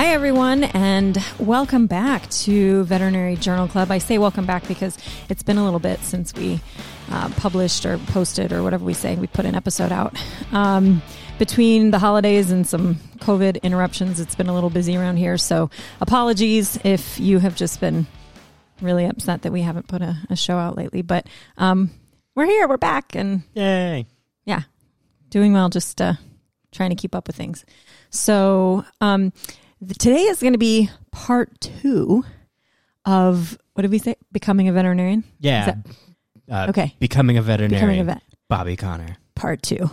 Hi, everyone, and welcome back to Veterinary Journal Club. I say welcome back because it's been a little bit since we uh, published or posted or whatever we say. We put an episode out. Um, between the holidays and some COVID interruptions, it's been a little busy around here. So, apologies if you have just been really upset that we haven't put a, a show out lately. But um, we're here, we're back, and Yay. yeah, doing well, just uh, trying to keep up with things. So um, today is going to be part two of what did we say? Becoming a veterinarian. Yeah. Is uh, Okay. Becoming a veterinarian. Becoming a vet. Bobby Connor. Part two.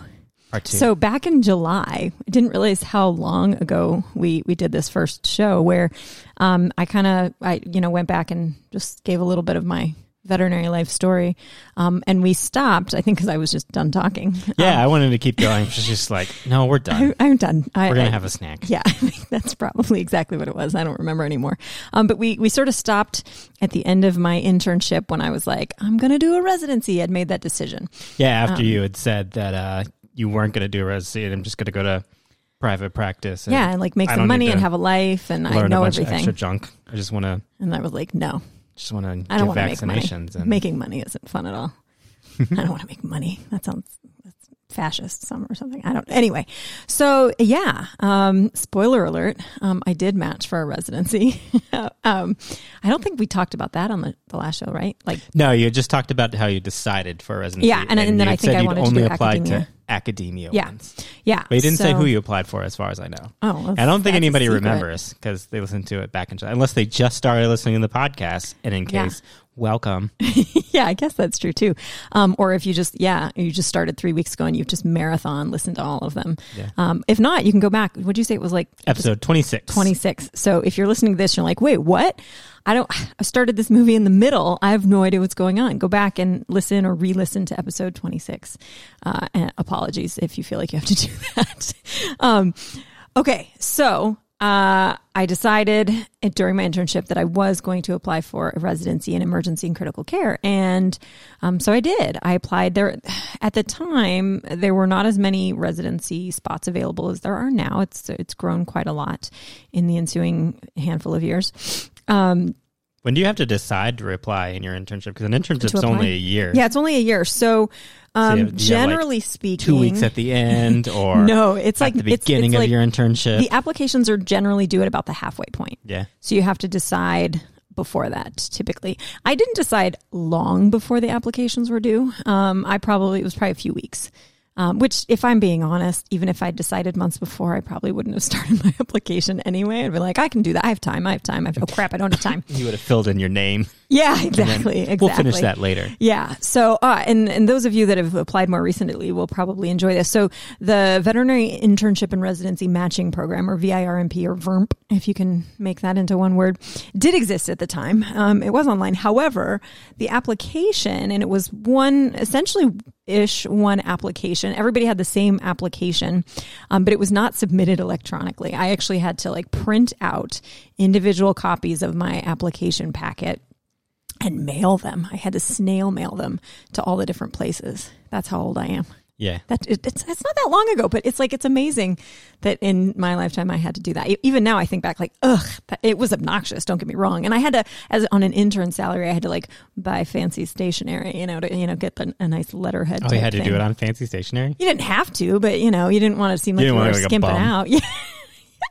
Part two. So back in July, I didn't realize how long ago we we did this first show where um, I kind of I you know went back and just gave a little bit of my veterinary life story, um, and we stopped. I think because I was just done talking. yeah, I wanted to keep going. She's just like, no, we're done. I, I'm done. I, we're going to have a snack. Yeah, I think that's probably exactly what it was. I don't remember anymore. Um, but we we sort of stopped at the end of my internship when I was like, I'm going to do a residency. I'd made that decision. Yeah, after Um, you had said that uh, you weren't going to do a residency and I'm just going to go to private practice. And yeah, and like make some money and have a life, and I know a bunch of everything. extra junk. I just want to And I was like, no, just want to I get don't want to make money. vaccinations. And Making money isn't fun at all. I don't want to make money. That sounds that's fascist some or something. I don't. Anyway, so yeah. Um, spoiler alert. Um, I did match for a residency. um, I don't think we talked about that on the, the last show, right? Like, no, you just talked about how you decided for a residency. Yeah, and- and then I think I wanted to only do applied academia. to academia Yeah. ones. yeah. But you didn't say who you applied for, as far as I know. Oh, I don't think anybody remembers because they listened to it back in July, unless they just started listening to the podcast. And in Yeah. case, welcome. yeah, I guess that's true too. Um, or if you just, yeah, you just started three weeks ago and you've just marathon listened to all of them. Yeah. Um, if not, you can go back. Would you say it was like Episode 26. 26. So if you're listening to this, you're like, wait, what? I don't, I started this movie in the middle. I have no idea what's going on. Go back and listen or re listen to episode 26. Uh, and apologies if you feel like you have to do that. um, okay. So, uh, I decided during my internship that I was going to apply for a residency in emergency and critical care. And um, so I did. I applied there. At the time, there were not as many residency spots available as there are now. It's, it's grown quite a lot in the ensuing handful of years. Um, When do you have to decide to reapply in your internship? Because an internship's apply? only a year. yeah, it's only a year. So, um, you have- you have, like, generally speaking, Two weeks at the end or no, it's like the it's- beginning it's of like your internship. the applications are generally due at about the halfway point. yeah. So you have to decide before that typically. I didn't decide long before the applications were due. Um, I probably, it was probably a few weeks. Um, which, if I'm being honest, even if I decided months before, I probably wouldn't have started my application anyway. I'd be like, I can do that. I have time. I have time. I have, oh crap, I don't have time. You would have filled in your name. Yeah, exactly. exactly. We'll finish that later. Yeah. So, uh, and and those of you that have applied more recently will probably enjoy this. So, the Veterinary Internship and Residency Matching Program, or VIRMP, or VERMP, if you can make that into one word, did exist at the time. Um, it was online. However, the application, and it was one essentially ish one application. And everybody had the same application, um, but it was not submitted electronically. I actually had to like print out individual copies of my application packet and mail them. I had to snail mail them to all the different places. That's how old I am. Yeah. That it, it's it's not that long ago, but it's like it's amazing that in my lifetime I had to do that. Even now, I think back like, ugh, that, it was obnoxious. Don't get me wrong. And I had to, as on an intern salary, I had to like buy fancy stationery, you know, to you know get the, a nice letterhead. Oh, you had to thing. do it on fancy stationery? You didn't have to, but you know, you didn't want to seem like You you, were like skimping out. Yeah.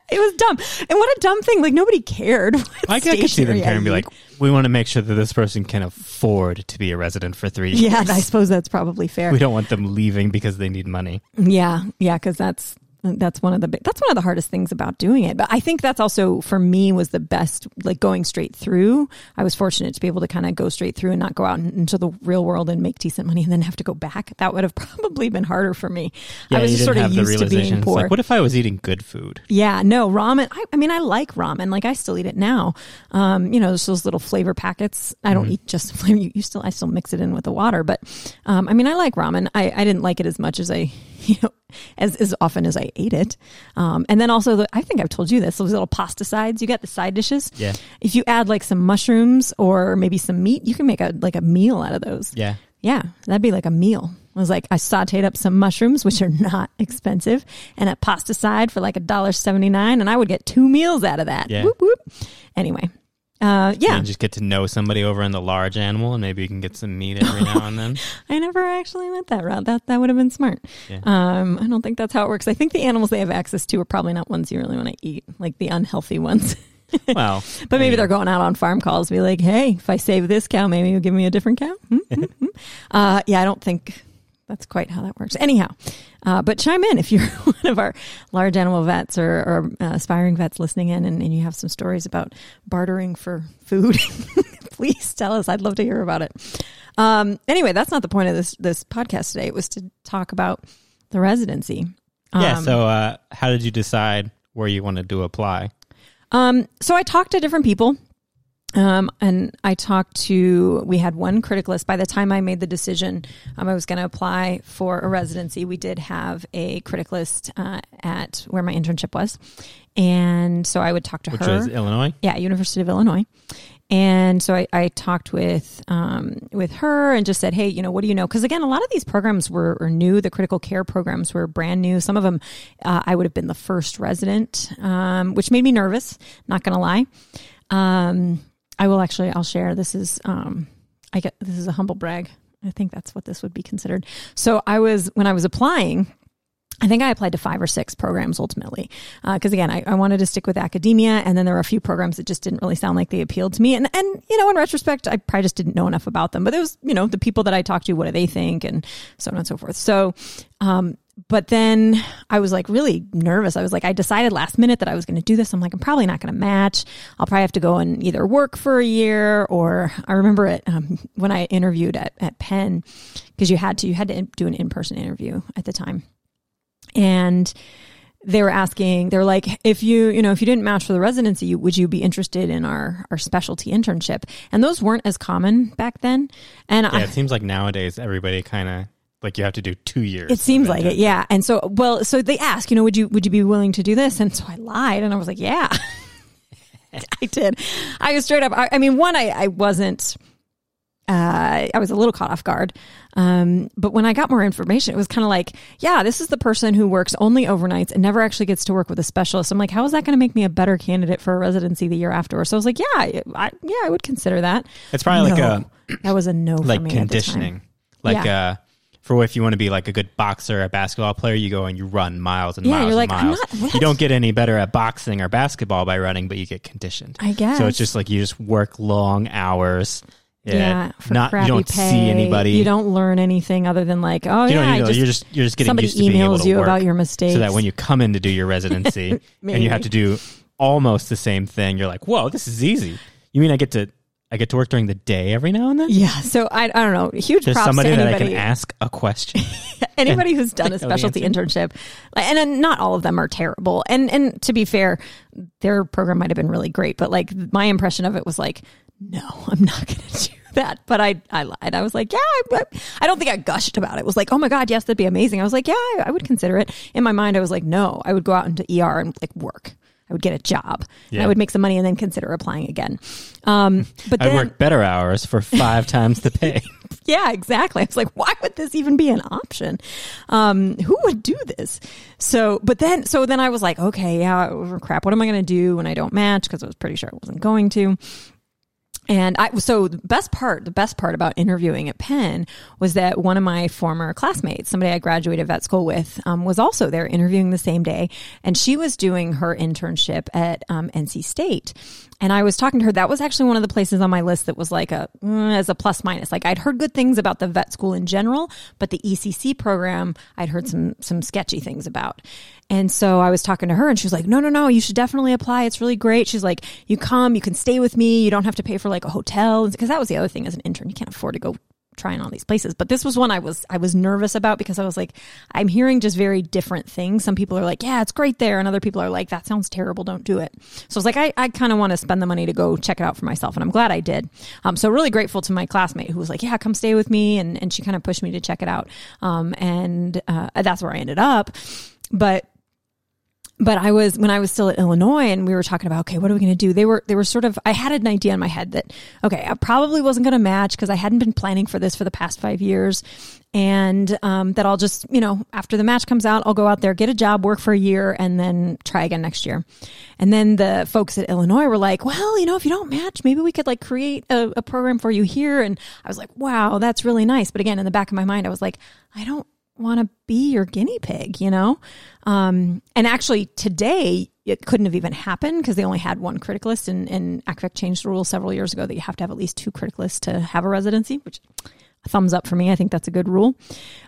It was dumb. And what a dumb thing. Like nobody cared. I could see them caring and be like, we want to make sure that this person can afford to be a resident for three years. Yeah, I suppose that's probably fair. We don't want them leaving because they need money. Yeah, yeah, because that's that's one of the that's one of the hardest things about doing it. But I think that's also for me was the best, like going straight through. I was fortunate to be able to kind of go straight through and not go out into the real world and make decent money and then have to go back. That would have probably been harder for me. Yeah, I was just sort of used to being poor. Like, what if I was eating good food? Yeah, no ramen. I, I mean, I like ramen. Like I still eat it now. Um, you know, there's those little flavor packets. I don't eat just flavor. You, you still, I still mix it in with the water. But um, I mean, I like ramen. I, I didn't like it as much as I, you know, as as often as I ate it. Um, and then also, the, I think I've told you this. Those little pasta sides. You got the side dishes. Yeah. If you add like some mushrooms or maybe some meat, you can make a like a meal out of those. Yeah. Yeah, that'd be like a meal. I was like, I sauteed up some mushrooms, which are not expensive, and a pasta side for like a dollar seventy nine, and I would get two meals out of that. Yeah. Whoop, whoop. Anyway, uh, yeah, And just get to know somebody over in the large animal, and maybe you can get some meat every now and then. I never actually went that route. That that would have been smart. Yeah. Um, I don't think that's how it works. I think the animals they have access to are probably not ones you really want to eat, like the unhealthy ones. Well, But maybe I they're going out on farm calls, be like, "Hey, if I save this cow, maybe you'll give me a different cow." Hmm, hmm, hmm. uh, yeah, I don't think that's quite how that works. Anyhow, uh, but chime in if you're one of our large animal vets or, or uh, aspiring vets listening in, and, and you have some stories about bartering for food. Please tell us. I'd love to hear about it. Um, anyway, that's not the point of this this podcast today. It was to talk about the residency. Yeah. Um, So, uh, how did you decide where you wanted to apply? Um, so I talked to different people. Um, and I talked to, we had one criticalist. By the time I made the decision, um, I was going to apply for a residency. We did have a criticalist, uh, at where my internship was. And so I would talk to Which her. Illinois. Yeah, University of Illinois. And so I, I talked with um, with her and just said, hey, you know, what do you know? Because again, a lot of these programs were, were new. The critical care programs were brand new. Some of them, uh, I would have been the first resident, um, which made me nervous. Not going to lie. I will actually. I'll share. This is. Um, I get. This is a humble brag. I think that's what this would be considered. So I was when I was applying. I think I applied to five or six programs ultimately. Because again, I, I wanted to stick with academia, and then there were a few programs that just didn't really sound like they appealed to me. And and you know, in retrospect, I probably just didn't know enough about them. But it was you know the people that I talked to, what do they think, and so on and so forth. So, um, but then I was like really nervous. I was like, I decided last minute that I was going to do this. I'm like, I'm probably not going to match. I'll probably have to go and either work for a year or I remember it um, when I interviewed at at Penn because you had to you had to do an in person interview at the time and they were asking they were like if you you know if you didn't match for the residency would you be interested in our our specialty internship and those weren't as common back then and Yeah. I, It seems like nowadays everybody kind of like you have to do two years. it seems like it yeah and so well so they asked you know would you would you be willing to do this and so i lied and i was like yeah i did i was straight up i, I mean one i i wasn't uh, I was a little caught off guard. Um, but when I got more information, it was kind of like, yeah, this is the person who works only overnights and never actually gets to work with a specialist. I'm like, how is that going to make me a better candidate for a residency the year after? So I was like, yeah, I, I yeah, I would consider that. It's probably like a that was a no like me at the time. conditioning, like Yeah. uh, for if you want to be like a good boxer, a basketball player, you go and you run miles and Yeah, miles you're and like, miles. not- You don't get any better at boxing or basketball by running, but you get conditioned. I guess. So it's just like you just work long hours. yeah, for not you don't pay. see anybody. You don't learn anything other than like, oh You yeah, don't I need just, you're just you're just getting somebody used to being able emails to you about your mistakes. so that when you come in to do your residency and you have to do almost the same thing, you're like, whoa, this is easy. You mean I get to I get to work during the day every now and then? yeah, so I, I don't know. Huge There's props somebody to that I anybody. can ask a question. anybody who's done a specialty internship and, and not all of them are terrible and and to be fair their program might have been really great but like my impression of it was like no i'm not going to do that but i i lied i was like yeah I, I don't think i gushed about it. it was like oh my god yes that'd be amazing i was like yeah I, I would consider it in my mind i was like no i would go out into er and like work I would get a job. And I would make some money and then consider applying again. Um, but I work better hours for five times the pay. yeah, exactly. I was like, why would this even be an option? Um, who would do this? So, but then, so then I was like, okay, yeah, crap. What am I going to do when I don't match? Because I was pretty sure I wasn't going to. And I, so the best part, the best part about interviewing at Penn was that one of my former classmates, somebody I graduated vet school with, um, was also there interviewing the same day. And she was doing her internship at um, NC State. And I was talking to her. That was actually one of the places on my list that was like a, mm, as a plus minus. Like I'd heard good things about the vet school in general, but the ECC program, I'd heard some, some sketchy things about. And so I was talking to her and she was like, no, no, no, you should definitely apply. It's really great. She's like, you come, you can stay with me. You don't have to pay for like a hotel. Because that was the other thing as an intern. You can't afford to go trying all these places. But this was one I was, I was nervous about because I was like, I'm hearing just very different things. Some people are like, yeah, it's great there. And other people are like, that sounds terrible. Don't do it. So I was like, I, I kind of want to spend the money to go check it out for myself. And I'm glad I did. Um, so really grateful to my classmate who was like, yeah, come stay with me. And, and she kind of pushed me to check it out. Um, and, uh, that's where I ended up. But but I was when I was still at Illinois and we were talking about okay what are we going to do? They were they were sort of I had an idea in my head that okay I probably wasn't going to match because I hadn't been planning for this for the past five years. And um, that I'll just you know after the match comes out I'll go out there get a job work for a year and then try again next year. And then the folks at Illinois were like well you know if you don't match maybe we could like create a, a program for you here. And I was like wow that's really nice. But again in the back of my mind I was like I don't want to be your guinea pig, you know? Um, and actually, today, it couldn't have even happened because they only had one criticalist, and, and ACVECC changed the rule several years ago that you have to have at least two criticalists to have a residency, which thumbs up for me. I think that's a good rule.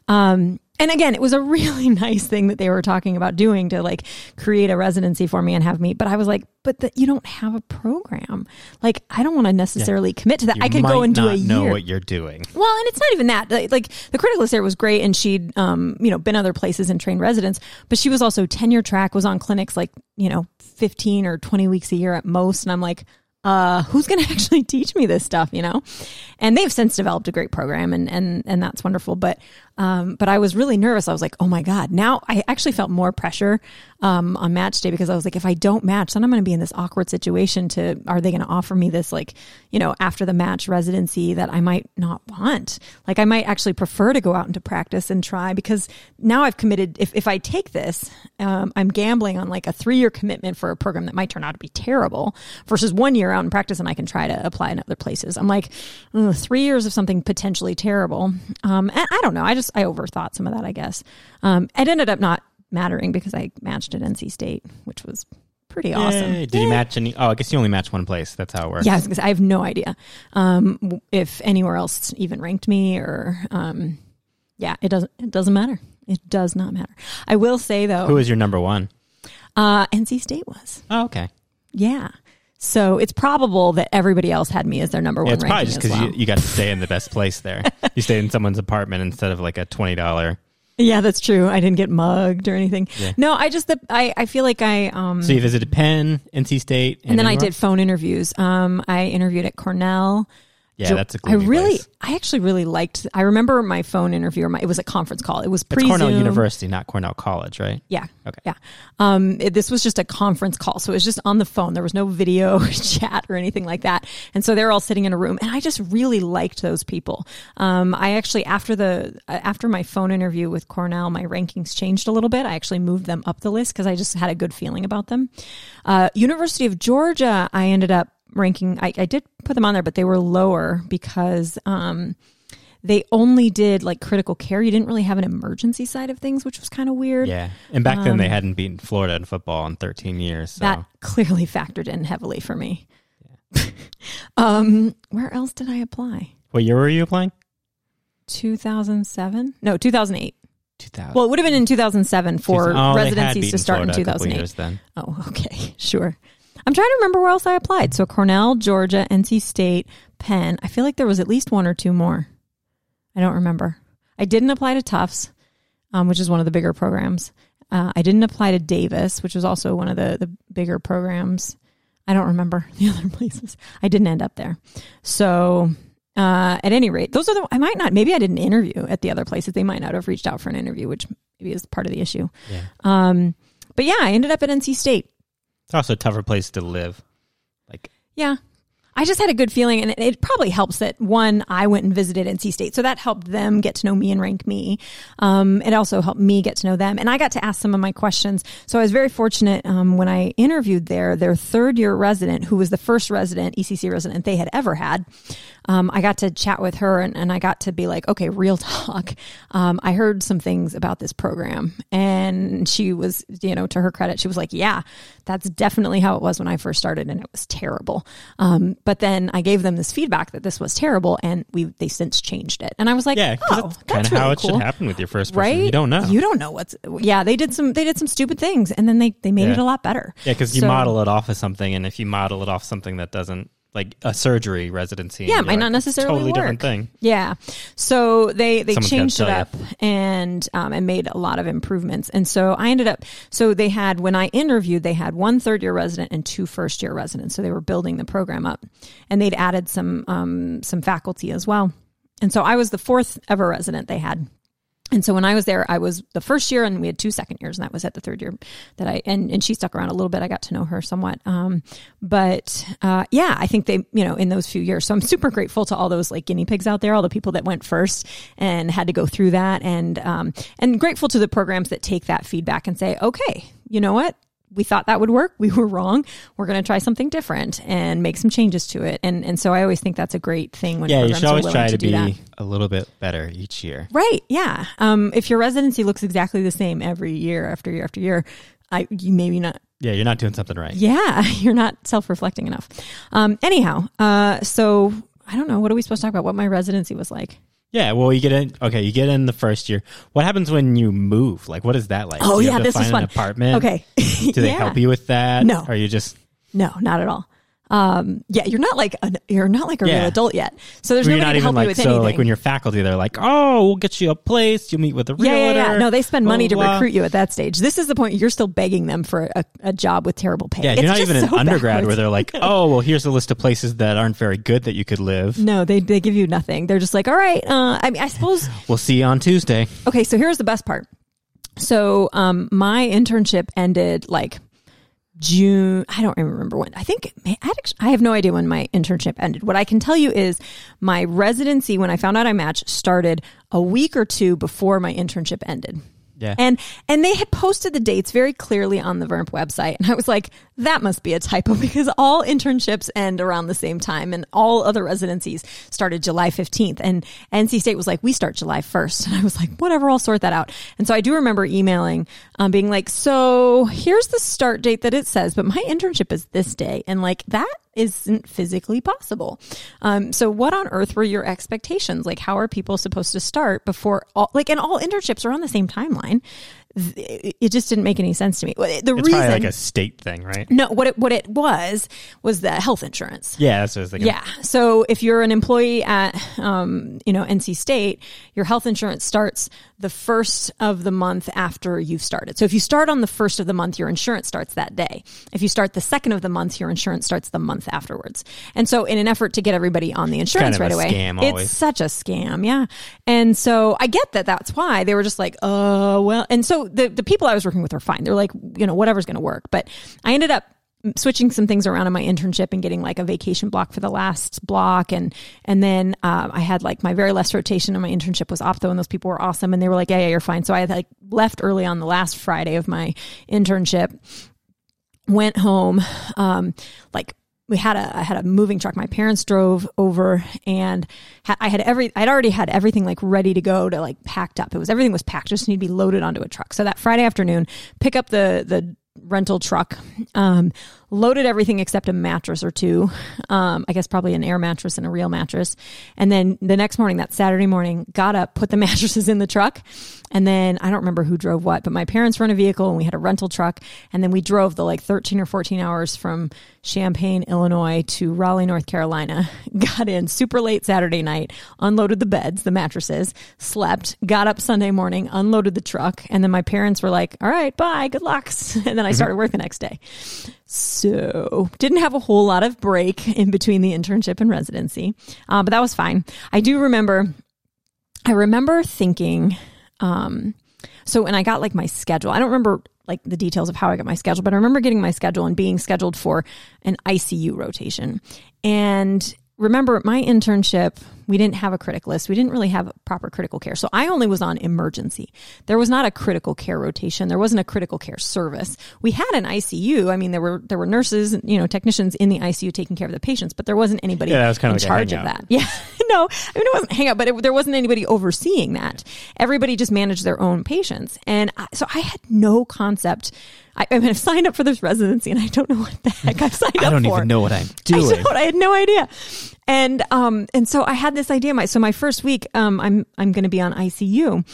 Um, and again, it was a really nice thing that they were talking about doing to like create a residency for me and have me. But I was like, but that you don't have a program. Like, I don't want to necessarily yeah. commit to that. You I could go and do a year. Know what you're doing. Well, and it's not even that. Like the criticalist there was great, and she'd um, you know been other places and trained residents, but she was also tenure track, was on clinics like you know 15 or 20 weeks a year at most, and I'm like uh, who's going to actually teach me this stuff, you know? And they've since developed a great program and, and, and that's wonderful. But, um, but I was really nervous. I was like, oh my God. Now I actually felt more pressure, um, on match day because I was like, if I don't match, then I'm going to be in this awkward situation to, are they going to offer me this, like, you know, after the match residency that I might not want? Like, I might actually prefer to go out into practice and try because now I've committed, if, if I take this, um, I'm gambling on like a three year commitment for a program that might turn out to be terrible versus one year out in practice and I can try to apply in other places. I'm like, three years of something potentially terrible. Um, I don't know. I just, I overthought some of that, I guess. Um, it ended up not mattering because I matched at NC State, which was pretty awesome. Did you match any? Oh, I guess you only match one place. That's how it works. Yeah, I, I have no idea um, if anywhere else even ranked me or. Um, yeah, it doesn't. It doesn't matter. It does not matter. I will say though. who was your number one? Uh, NC State was. Oh, okay. Yeah. So it's probable that everybody else had me as their number one. Yeah, it's probably just because well. you, you got to stay in the best place there. you stayed in someone's apartment instead of like a twenty dollar. Yeah, that's true. I didn't get mugged or anything. Yeah. No, I just the I, I feel like I um So you visited Penn, NC State, and, and then I did phone interviews. Um I interviewed at Cornell. Yeah, that's a I really, place. I really I actually really liked. I remember my phone interview. Or my, it was a conference call. It was pre Cornell University, not Cornell College, right? Yeah. Okay. Yeah. Um, it, this was just a conference call, so it was just on the phone. There was no video chat or anything like that. And so they're all sitting in a room, and I just really liked those people. Um, I actually after the after my phone interview with Cornell, my rankings changed a little bit. I actually moved them up the list because I just had a good feeling about them. Uh, University of Georgia, I ended up ranking. I, I did put them on there, but they were lower because um, they only did like critical care. You didn't really have an emergency side of things, which was kind of weird. Yeah, and back then they um, hadn't beaten Florida in football in 13 years. So. That clearly factored in heavily for me. Yeah. um, where else did I apply? What year were you applying? 2007? No, 2008. 2000. Well, it would have been in 2007 for oh, residencies to start Florida in 2008. Then. Oh, okay, sure. I'm trying to remember where else I applied. So Cornell, Georgia, NC State, Penn. I feel like there was at least one or two more. I don't remember. I didn't apply to Tufts, um, which is one of the bigger programs. Uh, I didn't apply to Davis, which was also one of the, the bigger programs. I don't remember the other places. I didn't end up there. So uh, at any rate, those are the, I might not, maybe I didn't interview at the other places. They might not have reached out for an interview, which maybe is part of the issue. Yeah. Um, but yeah, I ended up at NC State. It's also a tougher place to live. Like, yeah, I just had a good feeling, and it, probably helps that one, I went and visited NC State, so that helped them get to know me and rank me. Um, it also helped me get to know them, and I got to ask some of my questions. So I was very fortunate um, when I interviewed there. Their third year resident, who was the first resident ECC resident they had ever had, um, I got to chat with her and, and I got to be like, okay, real talk. Um, I heard some things about this program. And she was, you know, to her credit, she was like, yeah, that's definitely how it was when I first started and it was terrible. But then I gave them this feedback that this was terrible and we, they since changed it. And I was like, yeah, oh, that's kind of really how it cool. should happen with your first person. Right? You don't know. You don't know what's, yeah, they did some, they did some stupid things and then they, they made yeah. it a lot better. Yeah. Cause you so, model it off of something. And if you model it off something that doesn't, like a surgery residency. Yeah, might like, not necessarily totally work. different thing. Yeah, so they they Someone's changed it up you. and um, and made a lot of improvements. And so I ended up. So they had when I interviewed, they had one third year resident and two first year residents. So they were building the program up, and they'd added some um, some faculty as well. And so I was the fourth ever resident they had. And so when I was there, I was the first year and we had two second years and that was at the third year that I, and, and she stuck around a little bit. I got to know her somewhat. Um, but, uh, yeah, I think they, you know, in those few years. So I'm super grateful to all those like guinea pigs out there, all the people that went first and had to go through that and, um, and grateful to the programs that take that feedback and say, okay, you know what? We thought that would work. We were wrong. We're going to try something different and make some changes to it. And and so I always think that's a great thing when Yeah, you should always try to, do be that. a little bit better each year. Right. Yeah. Um, if your residency looks exactly the same every year after year after year, I you maybe not. Yeah, you're not doing something right. Yeah, you're not self reflecting enough. Um, anyhow, uh, so I don't know. What are we supposed to talk about? What my residency was like? Yeah, well, you get in. Okay, you get in the first year. What happens when you move? Like, what is that like? Oh, Do you yeah, have to this find fun. An apartment. Okay. Do they Yeah. help you with that? No. Or you just No, not at all. Um, yeah, you're not like an, you're not like a real adult yet. So there's you're nobody not to even help you like with so. anything. Like when you're faculty, they're like, "Oh, we'll get you a place. You'll meet with a real. yeah, yeah, yeah. No, they spend blah, money to blah, blah." recruit you at that stage. This is the point you're still begging them for a, a job with terrible pay. Yeah, It's you're not even an so undergrad backwards. where they're like, "Oh, well, here's a list of places that aren't very good that you could live. No, they they give you nothing. They're just like, all right. Uh, I mean, I suppose. We'll see you on Tuesday." Okay, so here's the best part. So, um, my internship ended like June. I don't remember when. I think I, I have no idea when my internship ended. What I can tell you is my residency, when I found out I matched, started a week or two before my internship ended. Yeah. And and they had posted the dates very clearly on the VERMP website. And I was like, that must be a typo because all internships end around the same time and all other residencies started July 15th. And NC State was like, we start July 1st. And I was like, whatever, I'll sort that out. And so I do remember emailing, um, being like, so here's the start date that it says, but my internship is this day. And like that isn't physically possible. Um, so what on earth were your expectations? Like, how are people supposed to start before all, like, and all internships are on the same timeline. Th- It just didn't make any sense to me. The It's reason, probably like a state thing, right? no, what it, what it was, was the health insurance. Yeah, that's what I was thinking. Yeah. So if you're an employee at, um, you know, NC State, your health insurance starts the first of the month after you've started. So if you start on the first of the month, your insurance starts that day. If you start the second of the month, your insurance starts the month afterwards. And so in an effort to get everybody on the insurance kind right of a away, always. it's such a scam. Yeah. And so I get that that's why they were just like, uh, well, and so the, the people I was working with were fine. They're like, you know, whatever's going to work. But I ended up switching some things around in my internship and getting like a vacation block for the last block and and then um, I had like my very last rotation and my internship was ophtho and those people were awesome and they were like yeah yeah you're fine so I had like left early on the last Friday of my internship went home um like we had a I had a moving truck. My parents drove over and ha- I had every I'd already had everything like ready to go to like packed up. It was everything was packed. Just need to be loaded onto a truck. So that Friday afternoon pick up the the rental truck um loaded everything except a mattress or two um I guess probably an air mattress and a real mattress and then the next morning that Saturday morning got up put the mattresses in the truck and then I don't remember who drove what but my parents were in a vehicle and we had a rental truck and then we drove the like 13 or 14 hours from Champaign, Illinois to Raleigh, North Carolina. Got in super late Saturday night, unloaded the beds, the mattresses, slept, got up Sunday morning, unloaded the truck, and then my parents were like, "All right, bye, good luck." And then I started work the next day. So didn't have a whole lot of break in between the internship and residency, uh, but that was fine. I do remember. I remember thinking. Um, so when I got like my schedule, I don't remember like the details of how I got my schedule, but I remember getting my schedule and being scheduled for an ICU rotation. And remember my internship, we didn't have a criticalist. We didn't really have proper critical care. So I only was on emergency. There was not a critical care rotation. There wasn't a critical care service. We had an ICU. I mean, there were, there were nurses, you know, technicians in the ICU taking care of the patients, but there wasn't anybody Yeah, that was kind in of like charge of that. Yeah. no, I mean, it wasn't hang up, but it, there wasn't anybody overseeing that. Everybody just managed their own patients. And I, so I had no concept. I, I mean, I've signed up for this residency and I don't know what the heck I've signed up for. I don't for. even know what I'm doing. don't. I had no idea. And um and so I had this idea. My so my first week, um, I'm I'm going to be on ICU,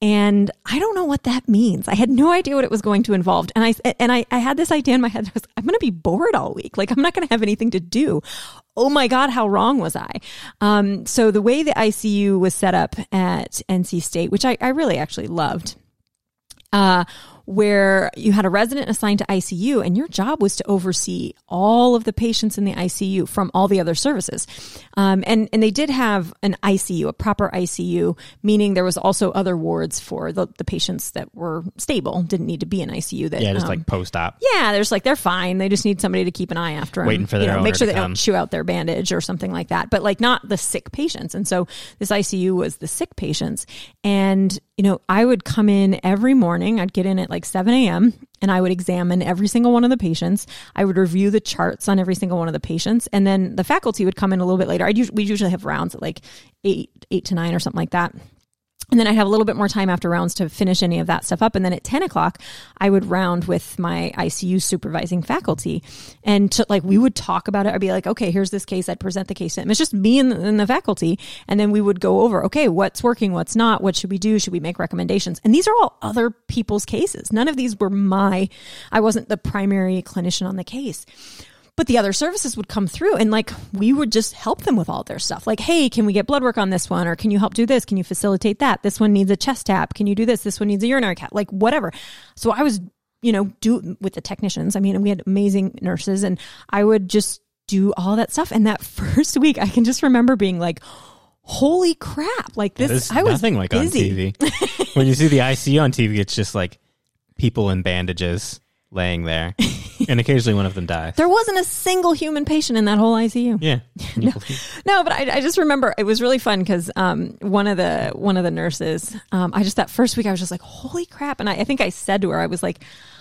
and I don't know what that means. I had no idea what it was going to involve. And I and I, I had this idea in my head. that was, I'm going to be bored all week. Like I'm not going to have anything to do. Oh my God, how wrong was I? Um, so the way the ICU was set up at NC State, which I, I really actually loved, uh, where you had a resident assigned to ICU and your job was to oversee all of the patients in the ICU from all the other services. Um, and, and they did have an ICU, a proper ICU, meaning there was also other wards for the, the patients that were stable, didn't need to be in ICU. That, Yeah, just um, like post op. yeah, there's like they're fine. They just need somebody to keep an eye after them. Waiting for you their know, make sure they come. don't chew out their bandage or something like that. But like not the sick patients. And so this ICU was the sick patients. And you know, I would come in every morning. I'd get in at like 7 a.m. and I would examine every single one of the patients. I would review the charts on every single one of the patients, and then the faculty would come in a little bit later. Usually, we usually have rounds at like eight, eight to nine or something like that. And then I'd have a little bit more time after rounds to finish any of that stuff up. And then at 10 o'clock, I would round with my ICU supervising faculty. And to, like, we would talk about it. I'd be like, okay, here's this case. I'd present the case to them. It's just me and the, and the faculty. And then we would go over, okay, what's working, what's not, what should we do? Should we make recommendations? And these are all other people's cases. None of these were my, I wasn't the primary clinician on the case but the other services would come through and like we would just help them with all their stuff. Like hey can we get blood work on this one? Or can you help do this? Can you facilitate that? This one needs a chest tap. Can you do this? This one needs a urinary cap. Like whatever. So i was you know do with the technicians i mean we had amazing nurses and i would just do all that stuff. And that first week i can just remember being like holy crap. Like this i was nothing like busy. on TV. when you see the ICU on TV, it's just like people in bandages laying there, and occasionally one of them dies. there wasn't a single human patient in that whole icu Yeah, No, no, but I, I just remember it was really fun because um, one of the one of the nurses, um, I just that first week I was just like, holy crap! And I, I think I said to her, I was like,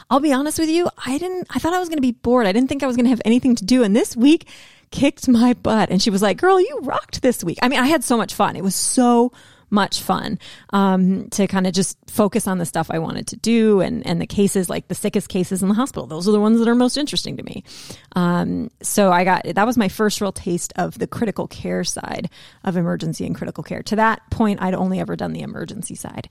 I'll be honest with you, I didn't, I thought I was going to be bored. I didn't think I was going to have anything to do, and this week kicked my butt. And she was like, girl, you rocked this week. I mean, I had so much fun. It was so much fun um, to kind of just focus on the stuff I wanted to do and and the cases like the sickest cases in the hospital. Those are the ones that are most interesting to me. Um, so I got that was my first real taste of the critical care side of emergency and critical care. To that point, I'd only ever done the emergency side.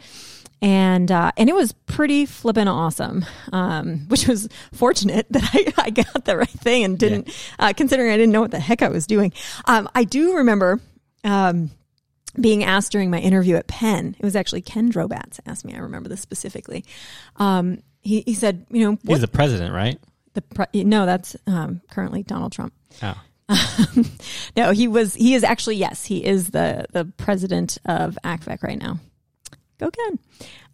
And uh, and it was pretty flippin' awesome, um, which was fortunate that I, I got the right thing and didn't, uh, considering I didn't know what the heck I was doing. Um, I do remember um, being asked during my interview at Penn. It was actually Ken Drobatz asked me. I remember this specifically. Um, he, he said, you know, what he's the president, right? the pre- no, that's um, currently Donald Trump. Oh, no, he was. He is actually yes, he is the the president of ACVECC right now. Go Ken.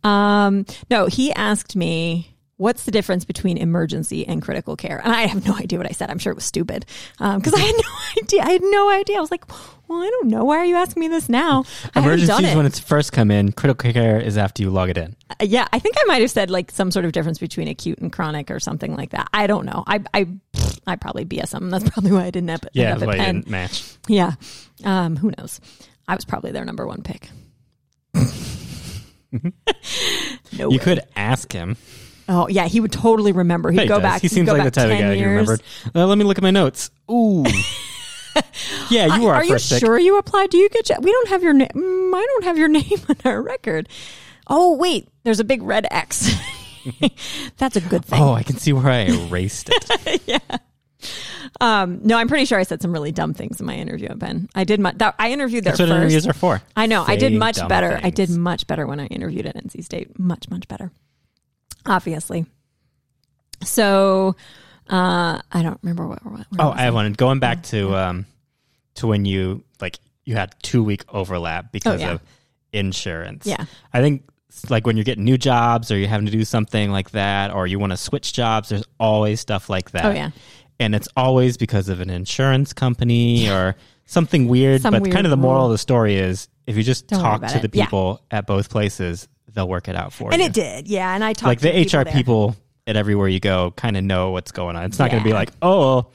Um, no, he asked me. What's the difference between emergency and critical care? And I have no idea what I said. I'm sure it was stupid because I had no idea. I had no idea. I was like, "Well, I don't know. Why are you asking me this now?" I haven't emergencies it. when it's first come in. Critical care is after you log it in. Uh, yeah, I think I might have said like some sort of difference between acute and chronic or something like that. I don't know. I I I probably BS them. That's probably why I didn't up, Yeah, end that's up why you didn't match. Yeah. Um, who knows? I was probably their number one pick. no You way. could ask him. Oh yeah, he would totally remember. He'd He go does. back. He seems go like the type of 10 guy who years. remembered. Uh, let me look at my notes. Ooh. yeah, you our Are you pick. sure you applied? Do you get? your- We don't have your name. I don't have your name on our record. Oh wait, there's a big red X. That's a good thing. Oh, I can see where I erased it. Yeah. Um, no, I'm pretty sure I said some really dumb things in my interview Penn. I did. Much, I interviewed there That's what first. interviews are for. I know. I did much better. I did much better when I interviewed at NC State. Much, much better. Obviously. So, uh, I don't remember what. what Oh, I have one. Going back to um to when you like you had two week overlap because Oh, yeah. of insurance. Yeah. I think like when you're getting new jobs or you're having to do something like that or you want to switch jobs, there's always stuff like that. Oh, yeah. And it's always because of an insurance company or something weird. Some but weird kind of the moral rule. of the story is if you just Don't talk to it. the Yeah. people at both places, they'll work it out for And you. And it did. Yeah. And I talked like to the HR there. people at everywhere you go kind of know what's going on. It's not going to be like, oh,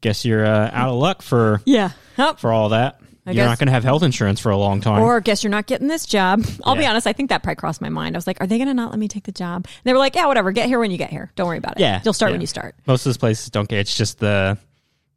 guess you're uh, out of luck for Yeah. Oh, for all that. I you're guess- not going to have health insurance for a long time. or guess you're not getting this job. I'll be honest. I think that probably crossed my mind. I was like, are they going to not let me take the job? And they were like, yeah, whatever. Get here when you get here. Don't worry about it. yeah, You'll start yeah. when you start. Most of those places don't care. It's just the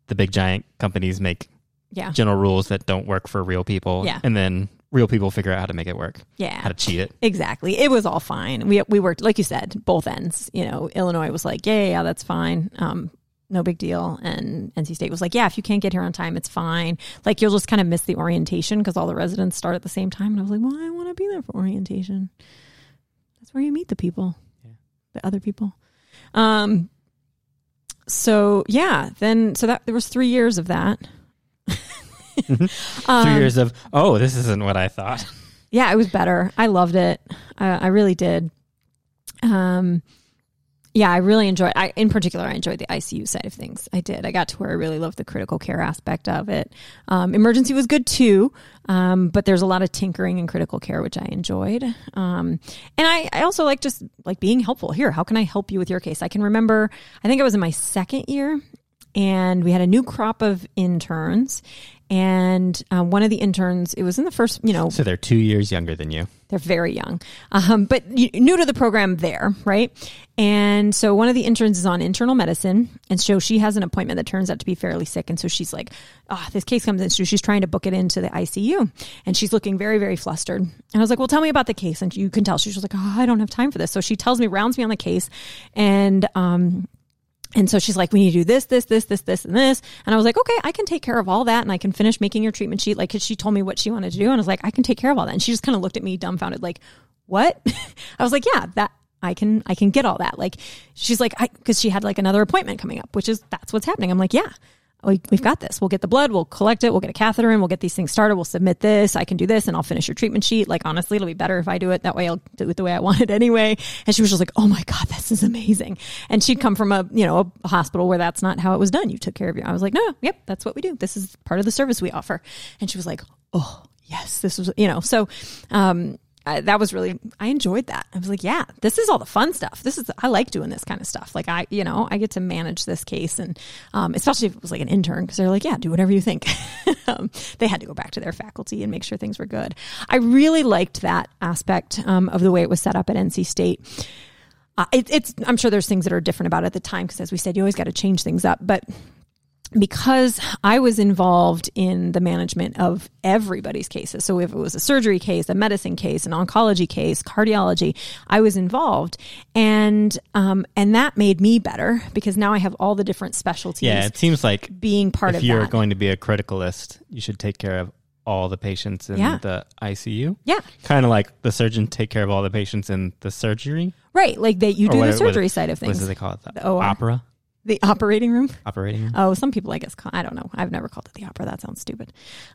the big giant companies make Yeah. general rules that don't work for real people. Yeah. and then real people figure out how to make it work. Yeah. how to cheat it. Exactly. It was all fine. We we worked like you said, both ends. You know, Illinois was like, yeah, yeah, that's fine. Um, no big deal. And NC State was like, yeah, if you can't get here on time, it's fine. Like you'll just kind of miss the orientation because all the residents start at the same time. And I was like, well, I want to be there for orientation. That's where you meet the people. yeah. the other people. Um, so yeah, then so that there was three years of that. Um, Three years of oh, this isn't what I thought. Yeah, it was better. I loved it. I, I really did. Um, yeah, I really enjoyed. I, in particular, I enjoyed the ICU side of things. I did. I got to where I really loved the critical care aspect of it. Um, emergency was good too, um, but there's a lot of tinkering in critical care, which I enjoyed. Um, and I, I also like just like being helpful. Here, how can I help you with your case? I can remember. I think I was in my second year, and we had a new crop of interns. And uh, one of the interns, it was in the first, you know, So they're two years younger than you. they're very young, um, but new to the program there, right? And so one of the interns is on internal medicine, and so she has an appointment that turns out to be fairly sick, and so she's like, "Oh, this case comes in." So she's trying to book it into the ICU, and she's looking very, very flustered. And I was like, "Well, tell me about the case," and you can tell she's just like, "Oh, I don't have time for this." So she tells me, rounds me on the case, and um, and so she's like, we need to do this, this, this, this, this, and this. And I was like, okay, I can take care of all that. And I can finish making your treatment sheet. Like, 'cause she told me what she wanted to do. And I was like, I can take care of all that. And she just kind of looked at me dumbfounded, like, what? I was like, yeah, that I can, I can get all that. Like, she's like, I, cause she had like another appointment coming up, which is, that's what's happening. I'm like, yeah. We, we've got this. We'll get the blood. We'll collect it. We'll get a catheter in. We'll get these things started. We'll submit this. I can do this and I'll finish your treatment sheet. Like, honestly, it'll be better if I do it. That way I'll do it the way I want it anyway. And she was just like, Oh my God, this is amazing. And she'd come from a, you know, a hospital where that's not how it was done. You took care of your, I was like, no, no, yep, that's what we do. This is part of the service we offer. And she was like, Oh yes, this was, you know, so, um, I, that was really I enjoyed that. I was like, yeah, this is all the fun stuff. This is I like doing this kind of stuff. Like I, you know, I get to manage this case, and um, especially if it was like an intern because they're like, yeah, do whatever you think. um, they had to go back to their faculty and make sure things were good. I really liked that aspect um, of the way it was set up at NC State. Uh, it, it's I'm sure there's things that are different about it at the time because as we said, you always got to change things up, but because I was involved in the management of everybody's cases. So if it was a surgery case, a medicine case, an oncology case, cardiology, I was involved, and um, and that made me better because now I have all the different specialties. Yeah, it seems like being part if of If you're that. going to be a criticalist, you should take care of all the patients in Yeah. the ICU. yeah, Kind of like the surgeon take care of all the patients in the surgery. right. Like that, you do what- the what- surgery side of things. What do they call it? The, The OR. opera The operating room. operating room. Oh, some people I guess call, I don't know. I've never called it the opera. That sounds stupid.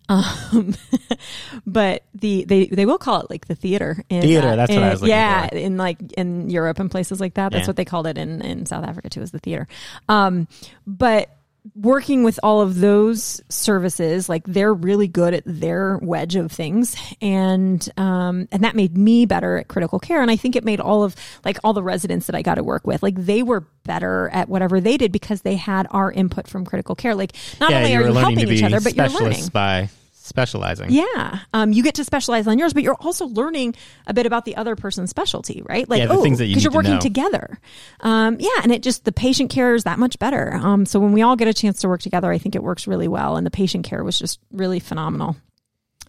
Um, but the they they will call it like the theater. In, Theater, uh, that's what I was yeah, for. in like in Europe and places like that. That's Yeah. what they called it in in South Africa too, as the theater. Um, but working with all of those services like they're really good at their wedge of things. And um and that made me better at critical care. And i think it made all of like all the residents that i got to work with like they were better at whatever they did because they had our input from critical care. Like not yeah, only you are you helping each other but you're learning. by specializing. yeah, um, you get to specialize on yours, but you're also learning a bit about the other person's specialty, right? Like, Yeah, oh, things that you because you're to working together. Um, yeah, and it just the patient care is that much better. Um, so when we all get a chance to work together, I think it works really well, and the patient care was just really phenomenal.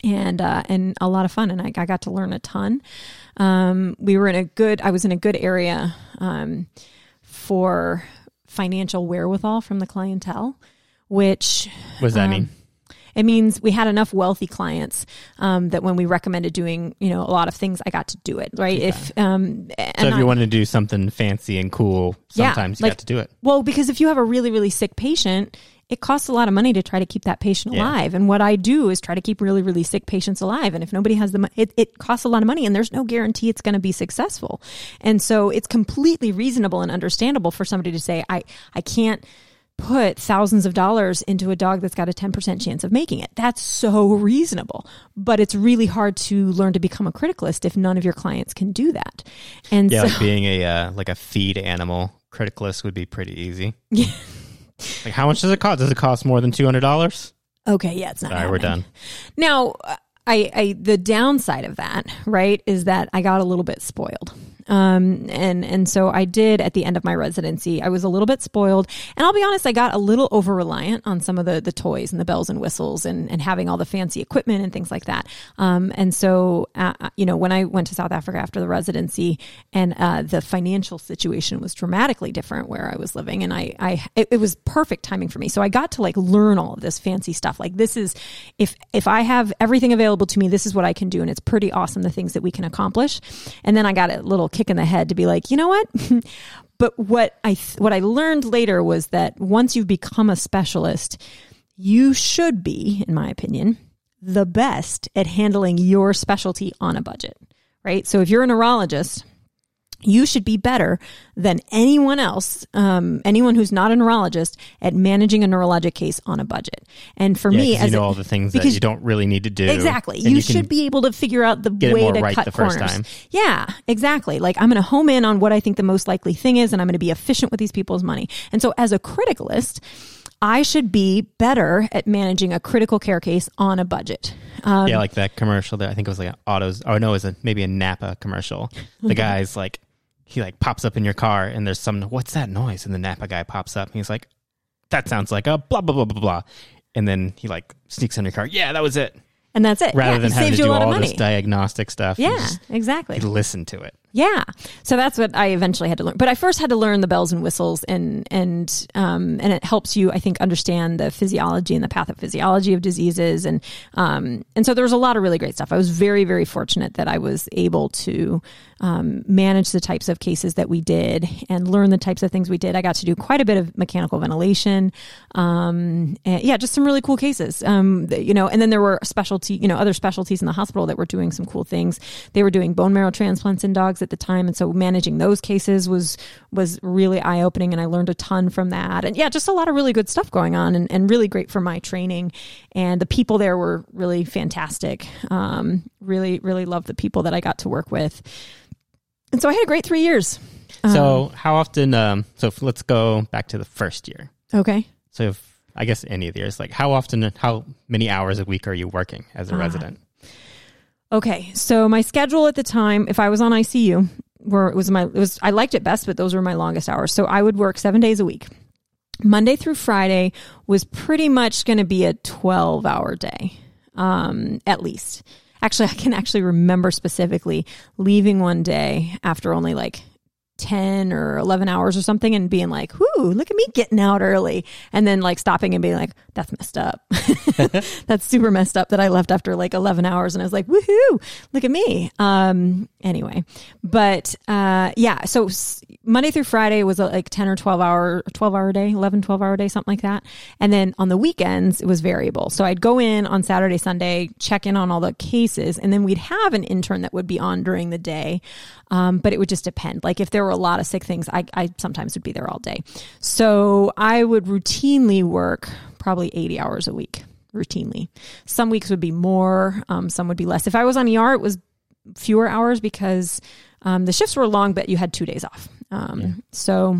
And uh, and a lot of fun, and I, I got to learn a ton. Um, we were in a good. I was in a good area um, for financial wherewithal from the clientele, which What does that um, mean? It means we had enough wealthy clients um, that when we recommended doing, you know, a lot of things, I got to do it. Right? If um, and So if you want to do something fancy and cool, Yeah, sometimes you like- got to do it. well, because if you have a really really sick patient, it costs a lot of money to try to keep that patient Yeah. alive. And what I do is try to keep really really sick patients alive. And if nobody has the money, it, it costs a lot of money, and there's no guarantee it's going to be successful. And so it's completely reasonable and understandable for somebody to say, I I can't put thousands of dollars into a dog that's got a 10% chance of making it. That's so reasonable. But it's really hard to learn to become a criticalist if none of your clients can do that. And Yeah, so like being a uh, like a feed animal criticalist would be pretty easy. Yeah. Like how much does it cost? Does it cost more than two hundred dollars? Okay, yeah, it's not. All right, we're done. Now, I, I the downside of that, right, is that I got a little bit spoiled. Um, and and so I did at the end of my residency. I was a little bit spoiled, and I'll be honest, I got a little over reliant on some of the the toys and the bells and whistles, and and having all the fancy equipment and things like that. Um, and so uh, you know, when I went to South Africa after the residency, and uh, the financial situation was dramatically different where I was living, and I I it, it was perfect timing for me. So I got to like learn all of this fancy stuff. Like this is if if I have everything available to me, this is what I can do, and it's pretty awesome the things that we can accomplish. And then I got a little kick in the head to be like, you know what? but what I th- what I learned later was that once you've become a specialist, you should be, in my opinion, the best at handling your specialty on a budget. Right. So if you're a neurologist, you should be better than anyone else, um, anyone who's not a neurologist, at managing a neurologic case on a budget. And for Yeah, me, as you know a- all the things that you don't really need to do. Exactly. and You, should be able to figure out the way to right cut the first corners. time. Yeah, exactly. Like I'm going to home in on what I think the most likely thing is, and I'm going to be efficient with these people's money. And so, as a criticalist, I should be better at managing a critical care case on a budget. Um, Yeah, like that commercial that I think it was like an autos. Oh no, it was a maybe a Napa commercial. The guy's like, he like pops up in your car, and there's some. What's that noise? And the Napa guy pops up, and he's like, that sounds like a blah blah blah blah blah. And then he like sneaks in your car. Yeah, that was it. and that's it. Rather yeah, than having saves to you do a lot of all money. this diagnostic stuff. yeah, just- exactly. listen to it. Yeah. So that's what I eventually had to learn. But I first had to learn the bells and whistles and and um and it helps you I think understand the physiology and the pathophysiology of diseases and um and so there was a lot of really great stuff. I was very very fortunate that I was able to um, manage the types of cases that we did and learn the types of things we did. I got to do quite a bit of mechanical ventilation. Um, and yeah, just some really cool cases. Um, that, you know, and then there were specialty, you know, other specialties in the hospital that were doing some cool things. They were doing bone marrow transplants in dogs at the time, and so managing those cases was was really eye opening, and I learned a ton from that. And yeah, just a lot of really good stuff going on, and, and really great for my training. And the people there were really fantastic. Um, really, really loved the people that I got to work with. And so I had a great three years. So how often? Um, so if, let's go back to the first year. Okay. So if I guess any of the years, like how often, how many hours a week are you working as a resident? Okay, so my schedule at the time, if I was on ICU, where it was my, it was I liked it best, but those were my longest hours. So I would work seven days a week. Monday through Friday was pretty much going to be a twelve hour day, um, at least. Actually, I can actually remember specifically leaving one day after only like 10 or 11 hours or something and being like, whoo, look at me getting out early. And then like stopping and being like, that's messed up. that's super messed up that I left after like 11 hours. And I was like, woohoo, look at me. Um, anyway, but, uh, yeah, so Monday through Friday was like 10 or 12 hour, 12 hour day, 11, 12 hour day, something like that. And then on the weekends, it was variable. So I'd go in on Saturday, Sunday, check in on all the cases, and then we'd have an intern that would be on during the day. Um, but it would just depend. Like if there were a lot of sick things, I, I sometimes would be there all day. So I would routinely work probably 80 hours a week, routinely. Some weeks would be more, um, some would be less. If I was on ER, it was fewer hours because um, the shifts were long, but you had two days off. Um, So,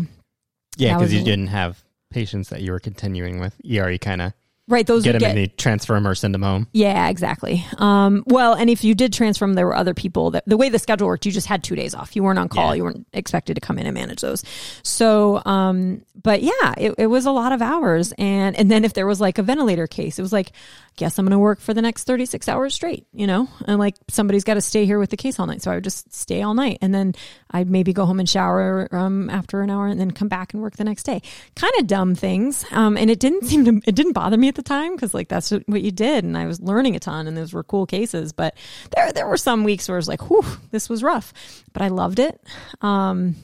Yeah, because you didn't have patients that you were continuing with. ER, you kind of right, those get them get, and you transfer them or send them home. Yeah, exactly. Um, well, and if you did transfer them, there were other people that the way the schedule worked, you just had two days off. You weren't on call. Yeah. You weren't expected to come in and manage those. So, um, but yeah, it, it was a lot of hours. And, and then if there was like a ventilator case, it was like, guess I'm going to work for the next 36 hours straight, you know, and like somebody's got to stay here with the case all night. So I would just stay all night and then I'd maybe go home and shower, um, after an hour and then come back and work the next day. Kind of dumb things. Um, and it didn't seem to, it didn't bother me at the time because like that's what you did. And I was learning a ton and those were cool cases. But there, there were some weeks where I was like, whew, this was rough, but I loved it. Um,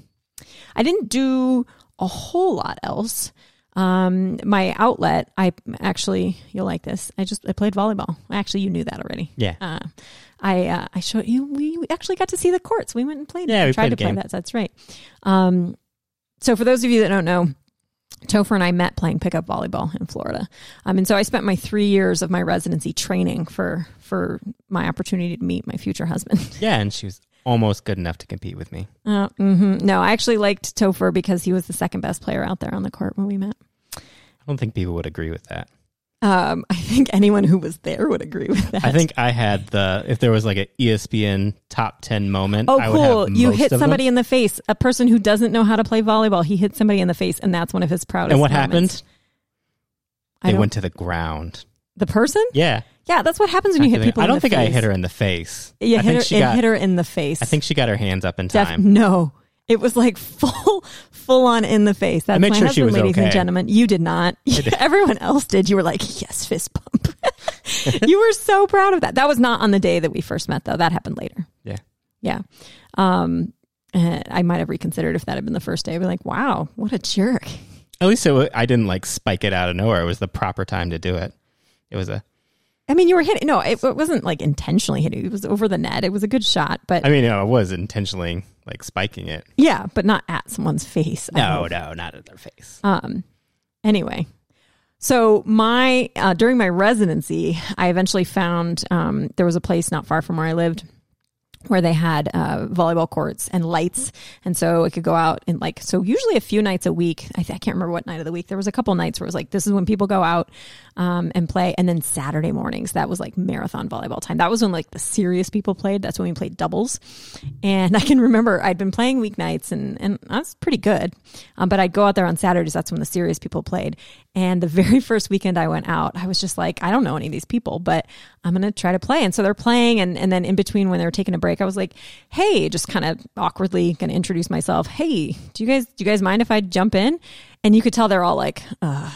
I didn't do a whole lot else. Um, my outlet, I actually, you'll like this. I just, I played volleyball. Actually, you knew that already. Yeah. Uh, I, uh, I showed you, we actually got to see the courts. We went and played. Yeah, we tried to play that. That's right. Um, so for those of you that don't know, Topher and I met playing pickup volleyball in Florida. Um, and so I spent my three years of my residency training for, for my opportunity to meet my future husband. Yeah, and she was almost good enough to compete with me. Uh, hmm No, I actually liked Topher because he was the second best player out there on the court when we met. I don't think people would agree with that. Um, I think anyone who was there would agree with that. I think I had the if there was like an ESPN top ten moment. Oh, I would cool! You hit of them. somebody in the face. A person who doesn't know how to play volleyball. He hit somebody in the face, and that's one of his proudest. And what moments. happened? I They went to the ground. the person? Yeah, Yeah, that's what happens when you hit people. I don't think face. I hit her in the face. Yeah, I hit think her, she got. hit her in the face. I think she got her hands up in Def- time. no, it was like full, full on in the face. That's made my sure she was ladies okay. and gentlemen. You did not. Everyone else did. You were like, yes, fist bump. you were so proud of that. That was not on the day that we first met, though. That happened later. Yeah. Yeah. Um, uh, I might have reconsidered if that had been the first day. I'd be like, wow, what a jerk. At least it, I didn't like spike it out of nowhere. It was the proper time to do it. It was a. I mean, you were hitting. No, it, it wasn't like intentionally hitting. It was over the net. It was a good shot, but I mean, know, I was intentionally like spiking it. yeah, but not at someone's face. No, no, not at their face. Um, anyway, so my uh, during my residency, I eventually found um, there was a place not far from where I lived where they had uh, volleyball courts and lights, and so I could go out and like so usually a few nights a week. I, th- I can't remember what night of the week. There was a couple nights where it was like this is when people go out um, and play, and then Saturday mornings that was like marathon volleyball time. That was when like the serious people played. That's when we played doubles, and I can remember I'd been playing weeknights and and I was pretty good, um, but I'd go out there on Saturdays. That's when the serious people played. And the very first weekend I went out, I was just like, I don't know any of these people, but I'm gonna try to play. And so they're playing, and and then in between when they were taking a break, I was like, Hey, just kind of awkwardly gonna introduce myself. Hey, do you guys do you guys mind if I jump in? And you could tell they're all like, uh,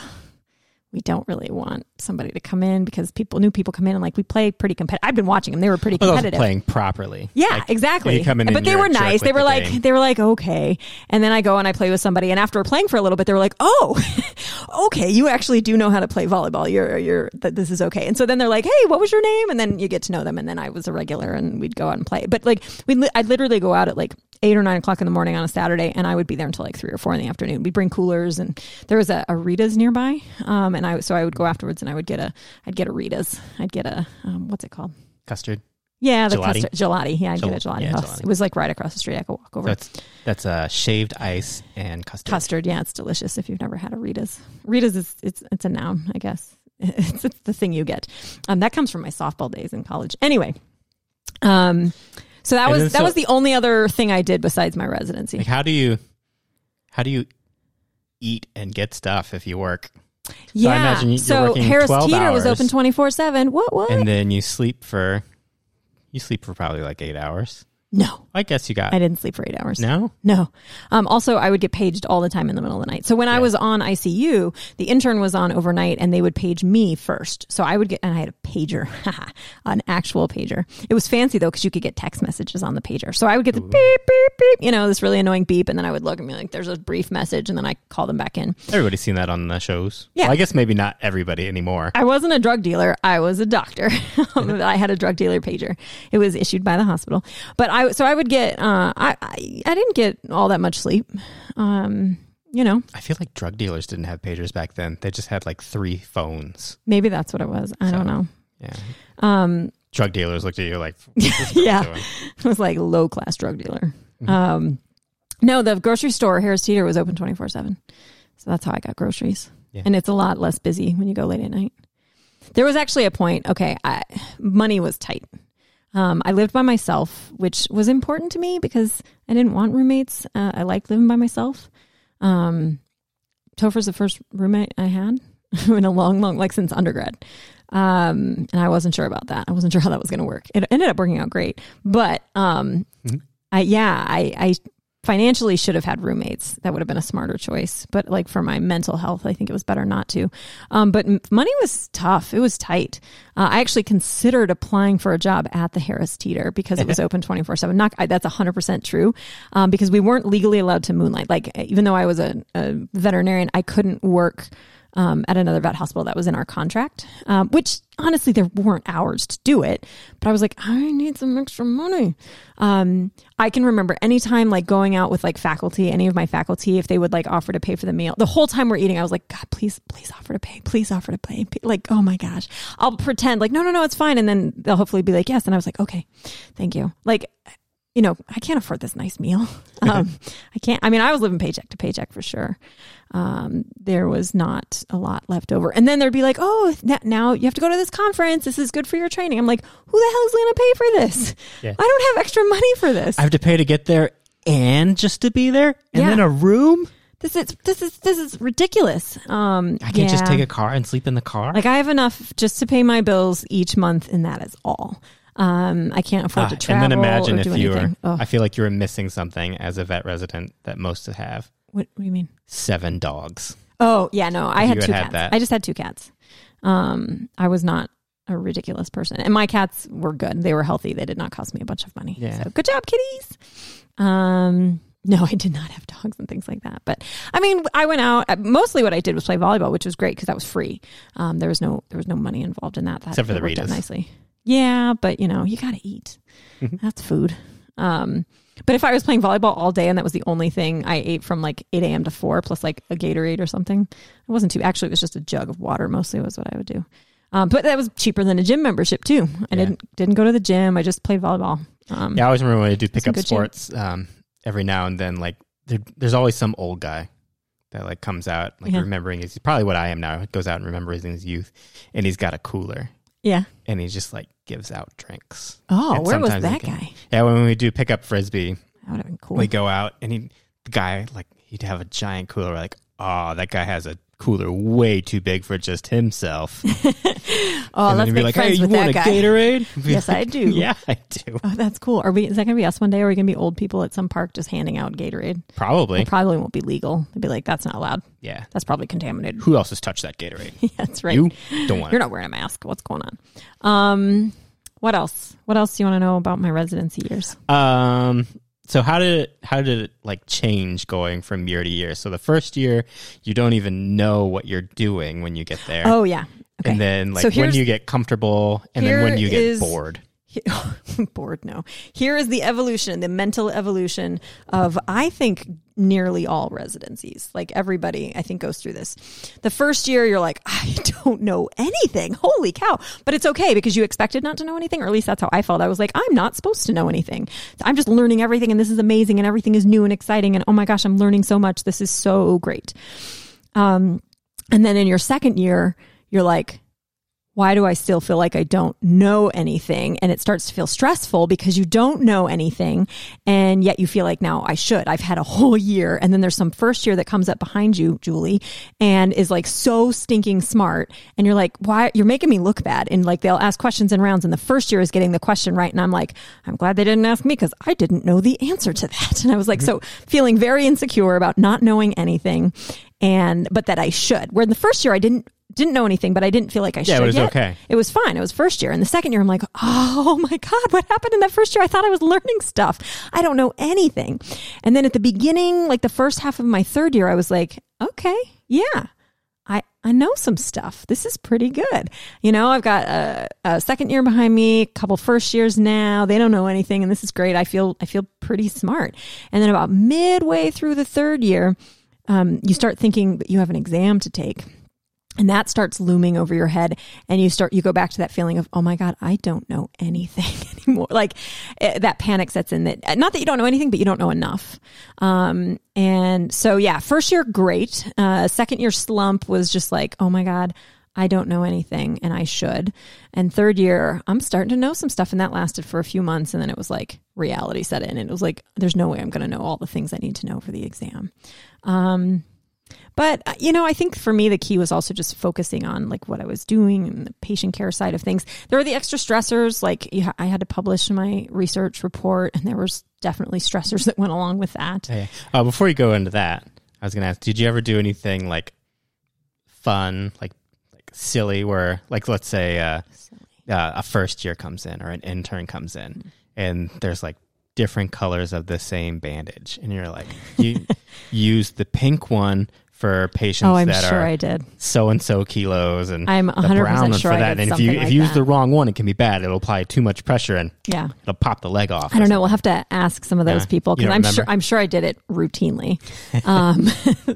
we don't really want somebody to come in because people new people come in and like we play pretty competitive. I've been watching them; they were pretty competitive. playing properly. Yeah, Like, exactly. you come in but they were nice. They were the like game. they were like okay. And then I go and I play with somebody, and after playing for a little bit, they were like, oh, okay, you actually do know how to play volleyball. You're you're that this is okay. And so then they're like, hey, what was your name? And then you get to know them. And then I was a regular, and we'd go out and play. But like we, would I'd literally go out at like eight or nine o'clock in the morning on a Saturday, and I would be there until like three or four in the afternoon. We'd bring coolers, and there was a, a Rita's nearby, um, and I so I would go afterwards, and I would get a I'd get a Rita's. I'd get a um, what's it called? Custard. Yeah, the Gelati? custard gelati. Yeah, I'd Gel- get a gelati. yeah, Oh, gelati. It was like right across the street. I could walk over. That's that's uh, shaved ice and custard. custard. Yeah, it's delicious. If you've never had a Rita's, Rita's is it's it's a noun, I guess. It's, it's the thing you get. Um, that comes from my softball days in college. Anyway, um, so that And was that so- was the only other thing I did besides my residency. Like, how do you, how do you eat and get stuff if you work, yeah. I imagine you- you're so Harris 12 Teeter was open twenty four seven. What? What? and then you sleep for, you sleep for probably like eight hours. No, I guess you got I didn't sleep for eight hours. no. No. Um, also, I would get paged all the time in the middle of the night. So when I was on ICU, the intern was on overnight and they would page me first. So I would get, and I had a pager, an actual pager. It was fancy though, because you could get text messages on the pager. So I would get the beep, beep, beep, you know, this really annoying beep. And then I would look and be like, there's a brief message. And then I call them back in. Everybody's seen that on the shows. Yeah. Well, I guess maybe not everybody anymore. I wasn't a drug dealer. I was a doctor. I had a drug dealer pager. It was issued by the hospital. But I, so I would get, uh, I, I, I didn't get all that much sleep. Um, you know, I feel like drug dealers didn't have pagers back then. They just had like three phones. maybe that's what it was. I don't know. Yeah. Um, Drug dealers looked at you like, what's this girl Yeah. it was like low class drug dealer. Um, no, the grocery store Harris Teeter was open twenty four seven, so that's how I got groceries. Yeah. And it's a lot less busy when you go late at night. There was actually a point. Okay, I, money was tight. Um, I lived by myself, which was important to me because I didn't want roommates. Uh, I liked living by myself. Um, Topher's the first roommate I had in a long, long, like since undergrad. Um, and I wasn't sure about that. I wasn't sure how that was going to work. It ended up working out great, but um, Mhm. I yeah, I, I financially should have had roommates. That would have been a smarter choice. But like for my mental health, I think it was better not to. Um, but money was tough. It was tight. Uh, I actually considered applying for a job at the Harris Teeter because it was open twenty four seven. Not I, that's hundred percent true. Um, because we weren't legally allowed to moonlight. Like even though I was a, a veterinarian, I couldn't work um, at another vet hospital that was in our contract, um, which honestly, there weren't hours to do it. But I was like, I need some extra money. Um, I can remember anytime like going out with like faculty, any of my faculty, if they would like offer to pay for the meal, the whole time we're eating, I was like, God, please, please offer to pay. Please offer to pay. Like, oh my gosh. I'll pretend like, no, no, no, it's fine. And then they'll hopefully be like, yes. And I was like, okay, thank you. Like, you know, I can't afford this nice meal. Um, I can't. I mean, I was living paycheck to paycheck for sure. Um, there was not a lot left over. And then there'd be like, oh, now you have to go to this conference. This is good for your training. I'm like, who the hell is going to pay for this? Yeah. I don't have extra money for this. I have to pay to get there and just to be there and Yeah. then a room. this is this is this is ridiculous. Um, I can't just take a car and sleep in the car. like I have enough just to pay my bills each month, and that is all. Um, I can't afford Ah, to travel and then imagine if you were. Oh, I feel like you were missing something as a vet resident that most have. what, what do you mean? Seven dogs. Oh yeah, no, I had had two had cats. that. I just had two cats. Um, I was not a ridiculous person. And my cats were good. They were healthy. They did not cost me a bunch of money. Yeah. So good job, kitties. Um, no, I did not have dogs and things like that. But I mean, I went out. uh, Mostly, what I did was play volleyball, which was great because that was free. Um, there was no there was no money involved in that. that Except for the worked out Ritas. nicely. Yeah, but you know, you got to eat. That's food. Um, but if I was playing volleyball all day and that was the only thing I ate from like 8 a.m. to 4 plus like a Gatorade or something, it wasn't too. Actually, it was just a jug of water mostly was what I would do. Um, but that was cheaper than a gym membership too. I Yeah. didn't didn't go to the gym. I just played volleyball. Um, Yeah, I always remember when I do pick up sports. Um, every now and then, like there, there's always some old guy that like comes out, like Yeah. remembering his probably what I am now. Goes out and remembers his youth, and he's got a cooler, yeah. and he's just like gives out drinks. Oh, And where was that can- guy? Yeah, when we do pick up frisbee, That would have been cool. we go out, and he the guy like he'd have a giant cooler. Like, oh, that guy has a cooler way too big for just himself. oh, and let's be like, friends hey, you want a guy. Gatorade? Yes, I do. Yeah, I do. Oh, that's cool. Are we? Is that going to be us one day? Are we going to be old people at some park just handing out Gatorade? Probably. It probably won't be legal. They'd be like, "That's not allowed. Yeah. That's probably contaminated." Who else has touched that Gatorade? Yeah, that's right. You don't want You're it. not wearing a mask. What's going on? Um, what else? What else do you want to know about my residency years? Um. So how did it, how did it like change going from year to year? So the first year you don't even know what you're doing when you get there, Oh yeah. Okay. and then like So when you get comfortable, and then when you get bored. bored no. Here is the evolution the mental evolution of i think nearly all residencies. Like everybody i think goes through this. The first year you're like i don't know anything. Holy cow. But it's okay because you expected not to know anything or at least that's how i felt. I was like i'm not supposed to know anything. I'm just learning everything and this is amazing and everything is new and exciting and oh my gosh i'm learning so much. This is so great. Um and then in your second year you're like why do I still feel like I don't know anything? And it starts to feel stressful because you don't know anything. And yet you feel like now I should. I've had a whole year. And then there's some first year that comes up behind you, Julie, and is like so stinking smart. And you're like, why? You're making me look bad. And like they'll ask questions in rounds. And the first year is getting the question right. And I'm like, I'm glad they didn't ask me because I didn't know the answer to that. And I was like, so mm-hmm. feeling very insecure about not knowing anything and, but that I should. Where in the first year I didn't didn't know anything, but I didn't feel like I should. Yeah, should. it was yet. okay. It was fine. It was first year. And the second year, I'm like, oh my God, what happened in that first year? I thought I was learning stuff. I don't know anything. And then at the beginning, like the first half of my third year, I was like, okay, yeah. I, I know some stuff. This is pretty good. You know, I've got a, a second year behind me, a couple first years now. They don't know anything, and this is great. I feel I feel pretty smart. And then about midway through the third year, um, you start thinking that you have an exam to take and that starts looming over your head and you start you go back to that feeling of oh my god i don't know anything anymore like eh, that panic sets in that not that you don't know anything but you don't know enough um and so yeah first year great uh second year slump was just like oh my god I don't know anything and I should. And third year, I'm starting to know some stuff. And that lasted for a few months. And then it was like reality set in. And it was like, there's no way I'm going to know all the things I need to know for the exam. Um, but uh, you know, I think for me the key was also just focusing on like what I was doing and the patient care side of things. There were the extra stressors, like I had to publish my research report, and there was definitely stressors that went along with that. Hey, uh, before you go into that, I was gonna ask: Did you ever do anything like fun, like like silly, where like let's say uh, uh, a first year comes in or an intern comes in, and there's like different colors of the same bandage, and you're like, you use the pink one for patients Oh, I'm that sure are I did. so and so kilos, and I'm 100% brown sure for that. And if you if like you use that. the wrong one, it can be bad. It'll apply too much pressure and Yeah. it'll pop the leg off. I don't know. We'll have to ask some of those Yeah. people because I'm sure? I'm sure I did it routinely, um,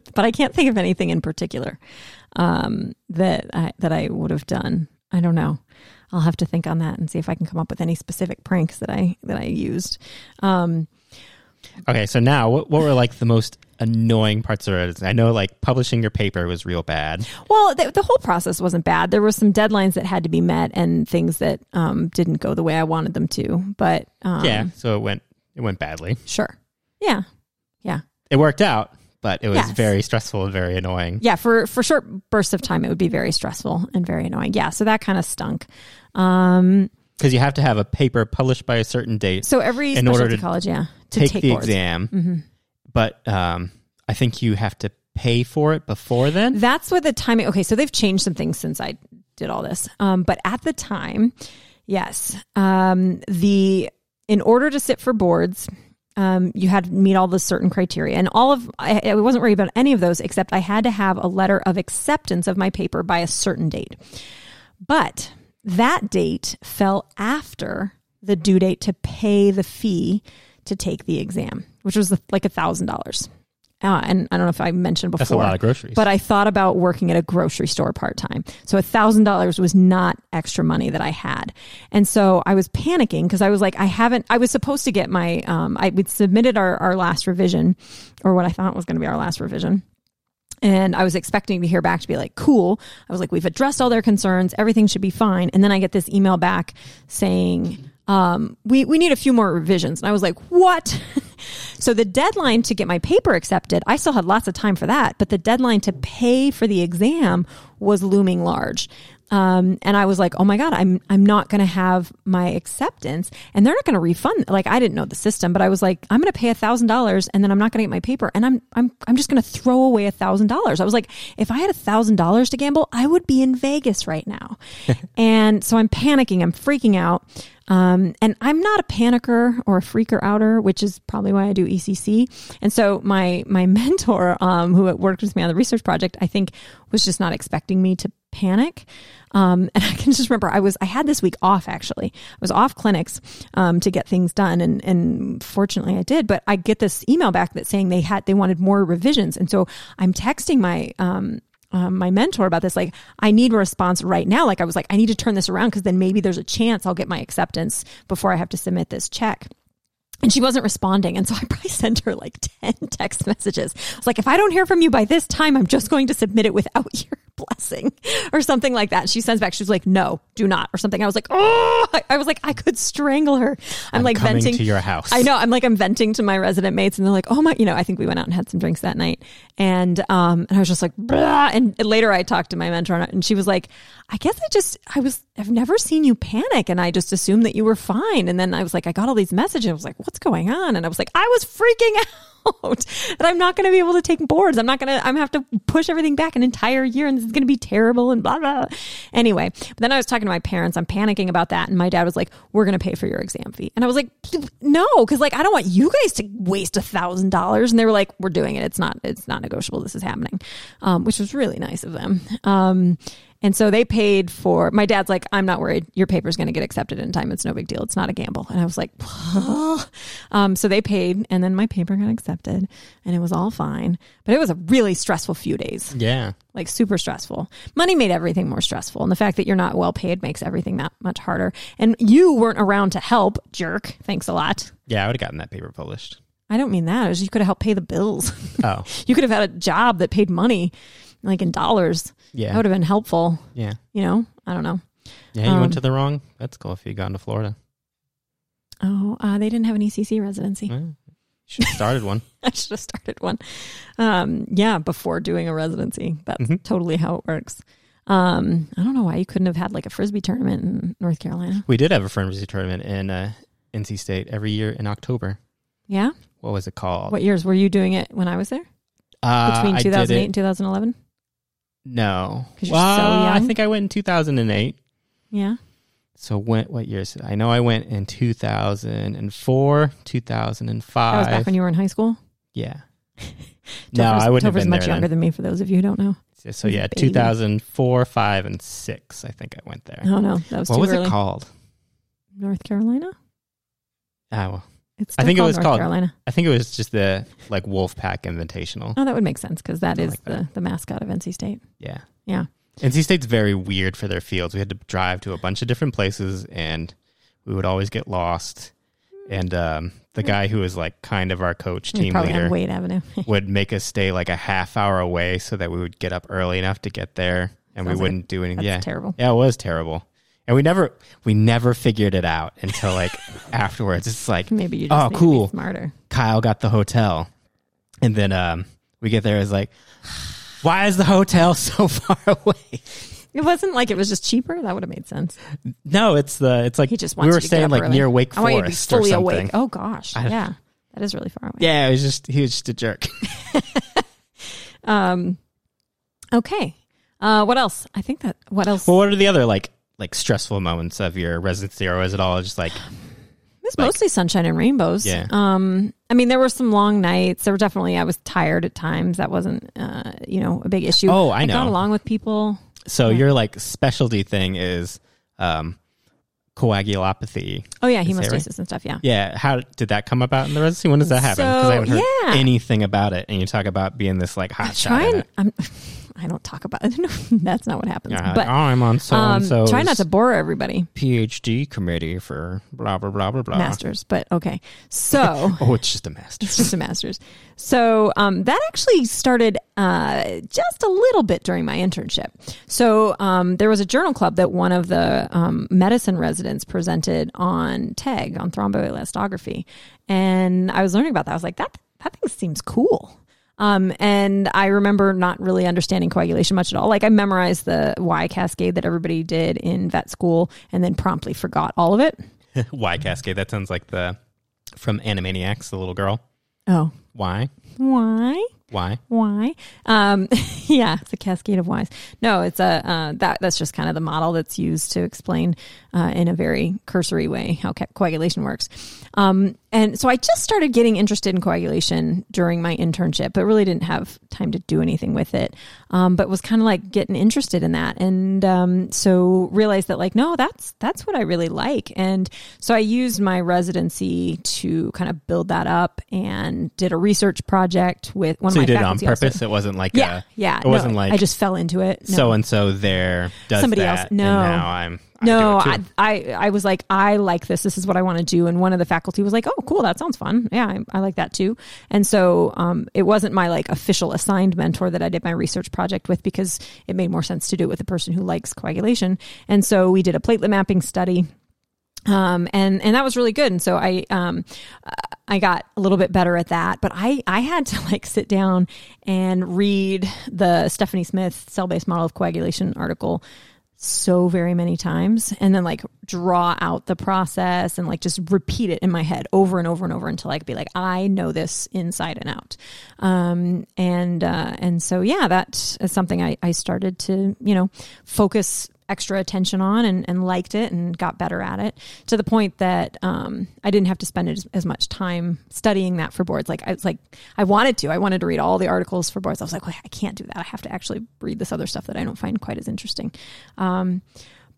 but I can't think of anything in particular um, that I, that I would have done. I don't know. I'll have to think on that and see if I can come up with any specific pranks that I that I used. Um, Okay, so now what, what were like the most annoying parts of it? I know like publishing your paper was real bad. well, the, the whole process wasn't bad. There were some deadlines that had to be met and things that um, didn't go the way I wanted them to. But um, yeah, so it went it went badly. sure, yeah, yeah. It worked out, but it was Yes. very stressful and very annoying. yeah for for short bursts of time it would be very stressful and very annoying yeah so that kind of stunk um Because you have to have a paper published by a certain date, so every In order to college yeah to take, take, the boards. exam, hmm but um, I think you have to pay for it before then. that's what the timing okay so they've changed some things since i did all this. Um, but at the time, yes, um, the in order to sit for boards, um, you had to meet all the certain criteria, and all of I, I wasn't worried about any of those except I had to have a letter of acceptance of my paper by a certain date. But that date fell after the due date to pay the fee to take the exam, which was like a thousand dollars. Uh, and I don't know if I mentioned before. That's a lot of groceries. But I thought about working at a grocery store part time. So a thousand dollars was not extra money that I had. And so I was panicking because I was like, I haven't, I was supposed to get my, um, I we submitted our, our last revision or what I thought was going to be our last revision. And I was expecting to hear back to be like, cool. I was like, we've addressed all their concerns. Everything should be fine. And then I get this email back saying, um, we, we need a few more revisions. And I was like, what? so the deadline to get my paper accepted, I still had lots of time for that, but the deadline to pay for the exam was looming large. Um, and I was like, oh my God, I'm, I'm not going to have my acceptance and they're not going to refund. Like, I didn't know the system, but I was like, I'm going to pay a thousand dollars and then I'm not going to get my paper and I'm, I'm, I'm just going to throw away a thousand dollars. I was like, if I had a thousand dollars to gamble, I would be in Vegas right now. and so I'm panicking. I'm freaking out. Um, and I'm not a panicker or a freaker outer, which is probably why I do ECC. And so my my mentor, um, who worked with me on the research project, I think was just not expecting me to panic. Um, and I can just remember I was I had this week off actually. I was off clinics um, to get things done, and and fortunately I did. But I get this email back that saying they had they wanted more revisions, and so I'm texting my um, um, my mentor about this. Like, I need a response right now. Like, I was like, I need to turn this around because then maybe there's a chance I'll get my acceptance before I have to submit this check. And she wasn't responding. And so I probably sent her like 10 text messages. I was like, if I don't hear from you by this time, I'm just going to submit it without your blessing or something like that. She sends back, she was like, no, do not, or something. I was like, oh, I, I was like, I could strangle her. I'm, I'm like venting to your house. I know. I'm like, I'm venting to my resident mates and they're like, oh my, you know, I think we went out and had some drinks that night. And, um, and I was just like, Blah. and later I talked to my mentor and she was like, I guess I just, I was, I've never seen you panic. And I just assumed that you were fine. And then I was like, I got all these messages. I was like, what's going on? And I was like, I was freaking out that I'm not going to be able to take boards. I'm not going to, I'm going to have to push everything back an entire year and this is going to be terrible and blah, blah. Anyway, but then I was talking to my parents. I'm panicking about that. And my dad was like, we're going to pay for your exam fee. And I was like, no, cause like, I don't want you guys to waste a thousand dollars. And they were like, we're doing it. It's not, it's not negotiable. This is happening. Um, which was really nice of them. Um, and so they paid for my dad's like, I'm not worried. Your paper's going to get accepted in time. It's no big deal. It's not a gamble. And I was like, um, so they paid and then my paper got accepted and it was all fine. But it was a really stressful few days, yeah. like super stressful. Money made everything more stressful. And the fact that you're not well paid makes everything that much harder. And you weren't around to help, jerk. Thanks a lot. Yeah, I would have gotten that paper published. I don't mean that. You could have helped pay the bills. Oh, you could have had a job that paid money, like in dollars. yeah. That would have been helpful. yeah. You know, I don't know. Yeah, you Um, went to the wrong med school if you gone to Florida. Oh, uh, they didn't have an ECC residency. You should have started one. I should have started one. Um, yeah, before doing a residency. That's Mhm. totally how it works. Um, I don't know why you couldn't have had like a frisbee tournament in North Carolina. We did have a frisbee tournament in uh, NC State every year in October. Yeah. What was it called? What years were you doing it when I was there? Uh, Between I did 2008 it- and 2011? No. well, so I think I went in 2008. Yeah. So when, what years? I know I went in 2004, 2005. That was back when you were in high school. yeah. no, I wouldn't have Topher's been much there younger then. than me for those of you who don't know. So a yeah, baby. 2004, 5, and 6, I think I went there. Oh no, that was what was early. it called? North Carolina? Ah, well, It's I think it was North called- Carolina. I think it was just the like Wolfpack Invitational. Oh, that would make sense because that I is like the, that. the mascot of NC State. Yeah. Yeah. NC State's very weird for their fields. We had to drive to a bunch of different places and we would always get lost. And um, the guy who was like kind of our coach, team probably leader, on Wade Avenue. would make us stay like a half hour away so that we would get up early enough to get there and we Sounds like wouldn't do anything. Yeah. terrible. Yeah, it was terrible. And we never we never figured it out until like afterwards. It's like Maybe you just Oh, cool. to be smarter. Kyle got the hotel. And then um we get there it's like why is the hotel so far away? It wasn't like it was just cheaper. That would have made sense. No, it's the it's like He just we were staying like early. near Wake I want you to be Forest or fully something. awake. Oh gosh, yeah, that is really far away. Yeah, it was just he was just a jerk. Um, okay. Uh, what else? I think that what else? Well, what are the other like like stressful moments of your residency, or is it all just like It's mostly sunshine and rainbows. Yeah. Um, I mean, there were some long nights. There were definitely I was tired at times. That wasn't, uh, you know, a big issue. Oh, I got know. along with people. so your like specialty thing is um coagulopathy? Oh yeah, hemostasis right? and stuff. Yeah. Yeah, how did that come about in the residency? When does that happen? Because I haven't heard yeah. anything about it. And you talk about being this like hot shot. Try in and it. I'm. I don't talk about it. That's not what happens. You're but oh, I'm on so um, so. try not to bore everybody. PhD committee for blah blah blah blah blah. Masters, but okay. So Oh, it's just a master's. it's just a master's. So um, that actually started uh, just a little bit during my internship. So um, there was a journal club that one of the um, medicine residents presented on TEG on thromboelastography, and I was learning about that. I was like, that that thing seems cool. Um, and I remember not really understanding coagulation much at all. Like I memorized the Y cascade that everybody did in vet school, and then promptly forgot all of it. Y Cascade. That sounds like the from Animaniacs, the little girl. Oh, Why? why? Why? why um yeah it's a cascade of whys no it's a uh, that that's just kind of the model that's used to explain uh, in a very cursory way how ca- coagulation works um and so i just started getting interested in coagulation during my internship but really didn't have time to do anything with it um but was kind of like getting interested in that and um so realized that like no that's that's what i really like and so i used my residency to kind of build that up and did a research project with one So of you my did it on faculty also. purpose. It wasn't like Yeah, a, yeah. It wasn't like I just fell into it. So and so there does Somebody that, else- and no. now I'm no, I. I I was like, I like this. This is what I want to do. And one of the faculty was like, Oh, cool, that sounds fun. Yeah, I, I like that too. And so um, it wasn't my like official assigned mentor that I did my research project with because it made more sense to do it with a person who likes coagulation. And so we did a platelet mapping study um, and and that was really good. And so I um, I got a little bit better at that. But I I had to like sit down and read the Stephanie Smith cell based model of coagulation article so very many times and then like draw out the process and like just repeat it in my head over and over and over until I could be like I know this inside and out. Um and uh and so yeah that is something I, I started to you know focus extra attention on and, and liked it and got better at it to the point that um, I didn't have to spend as, as much time studying that for boards. Like I was like, I wanted to, I wanted to read all the articles for boards. I was like, well, I can't do that. I have to actually read this other stuff that I don't find quite as interesting. Um,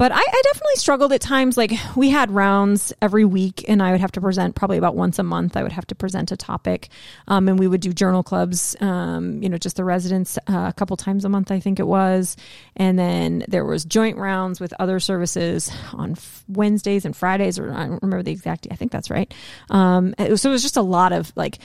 but I, I definitely struggled at times. Like we had rounds every week, and I would have to present probably about once a month. I would have to present a topic, um, and we would do journal clubs. Um, you know, just the residents uh, a couple times a month, I think it was. And then there was joint rounds with other services on f- Wednesdays and Fridays, or I don't remember the exact. I think that's right. Um, so it was just a lot of like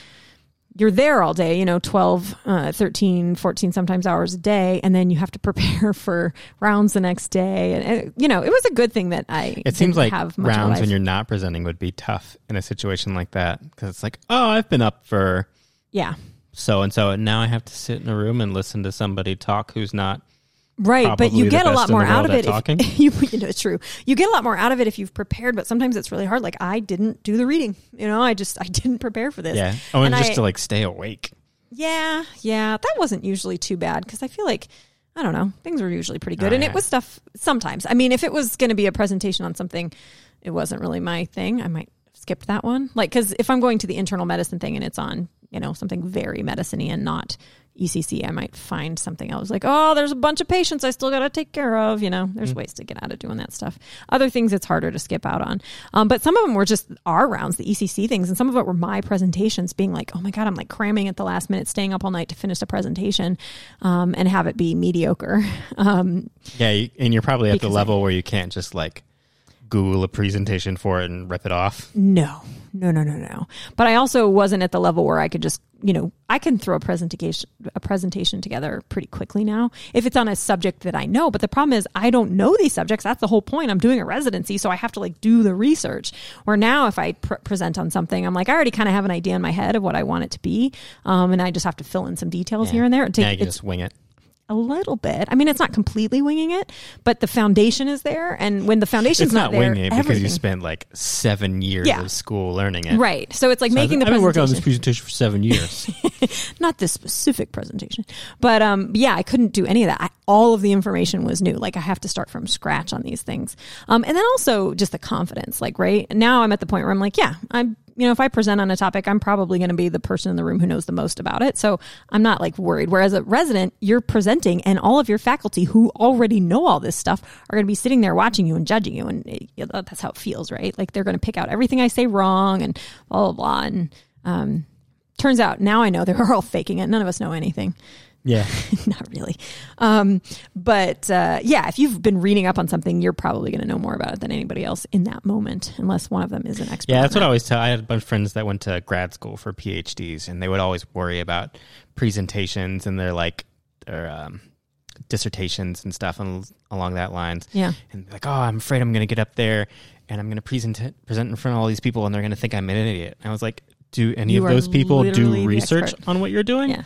you're there all day, you know, 12, uh, 13, 14, sometimes hours a day. And then you have to prepare for rounds the next day. And, uh, you know, it was a good thing that I It seems like have much of a rounds when you're not presenting would be tough in a situation like that because it's like, oh, I've been up for Yeah. so and so, and now I have to sit in a room and listen to somebody talk who's not. Right. But you get a lot more out of it. If, you, you know, it's true. You get a lot more out of it if you've prepared, but sometimes it's really hard. Like I didn't do the reading, you know, I just, I didn't prepare for this. Yeah. Oh, and, And just I- to like stay awake. Yeah, yeah, that wasn't usually too bad because I feel like I don't know things were usually pretty good, Oh, and yeah. it was stuff sometimes. I mean, if it was going to be a presentation on something, it wasn't really my thing. I might skip that one, like because if I'm going to the internal medicine thing and it's on you know something very medicine-y and not ECC, I might find something else like oh, there's a bunch of patients I still got to take care of. You know, there's ways to get out of doing that stuff. Other things it's harder to skip out on, um, but some of them were just our rounds, the ECC things, and some of it were my presentations being like, oh my god, I'm like cramming at the last minute, staying up all night to finish a presentation, um, and have it be mediocre. Um, Yeah, you, and you're probably at the Because I- level where you can't just like Google a presentation for it and rip it off. No, no, no, no, no. But I also wasn't at the level where I could just, you know, I can throw a presentation a presentation together pretty quickly now if it's on a subject that I know. But the problem is I don't know these subjects. That's the whole point. I'm doing a residency, so I have to like do the research. Where now, if I pr- present on something, I'm like I already kind of have an idea in my head of what I want it to be, um, and I just have to fill in some details here and there. Take- yeah, you can just wing it. A little bit. I mean, it's not completely winging it, but the foundation is there, and when the foundation's It's not there, winging it because you everything- spent like seven years Yeah. of school learning it. Right. So it's like So making I've, the I've been working on this presentation for seven years. not this specific presentation, but um, yeah, I couldn't do any of that. I all of the information was new. Like I have to start from scratch on these things. Um, and then also just the confidence, like, right now I'm at the point where I'm like, yeah, I'm, you know, if I present on a topic, I'm probably going to be the person in the room who knows the most about it. So I'm not like worried. Whereas a resident, you're presenting and all of your faculty who already know all this stuff are going to be sitting there watching you and judging you. And it, that's how it feels, right? Like they're going to pick out everything I say wrong and blah, blah, blah. And, um, turns out now I know they were all faking it. None of us know anything. Yeah. Not really. Um, but uh, yeah, if you've been reading up on something, you're probably going to know more about it than anybody else in that moment, unless one of them is an expert. Yeah, that's what I always tell. I had a bunch of friends that went to grad school for PhDs, and they would always worry about presentations and their like their um, dissertations and stuff and along that lines. Yeah. And like, oh, I'm afraid I'm going to get up there and I'm going to present present in front of all these people, and they're going to think I'm an idiot. And I was like, do any You of those people do research on what you're doing? Yeah.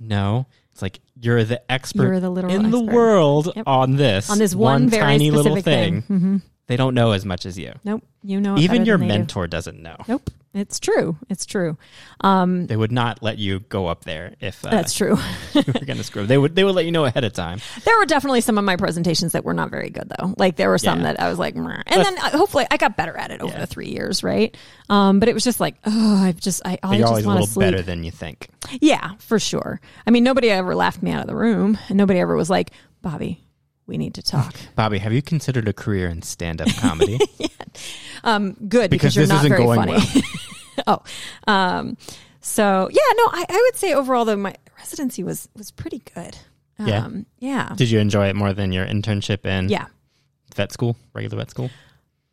No. It's like you're the expert You're the literal in the world Yep. on this On this one, very tiny little thing. thing. hmm They don't know as much as you. Nope. You know, Even your than they do. mentor doesn't know. Nope. It's true. It's true. Um, They would not let you go up there if uh, that's true. you were going to screw. They would. They would let you know ahead of time. There were definitely some of my presentations that were not very good, though. Like there were some Yeah. that I was like, "Meh." and then uh, hopefully I got better at it over Yeah. the three years, right? Um, but it was just like, oh, I've just, I, I you're just always a want to little sleep. better than you think. Yeah, for sure. I mean, nobody ever laughed me out of the room, and nobody ever was like, Bobby, we need to talk. Bobby, have you considered a career in stand-up comedy? yeah. Um, good because, Because you're this not isn't very going funny. oh, um, so yeah, no, I, I would say overall though my residency was was pretty good. Yeah? Um, yeah, Did you enjoy it more than your internship in yeah. vet school, regular vet school?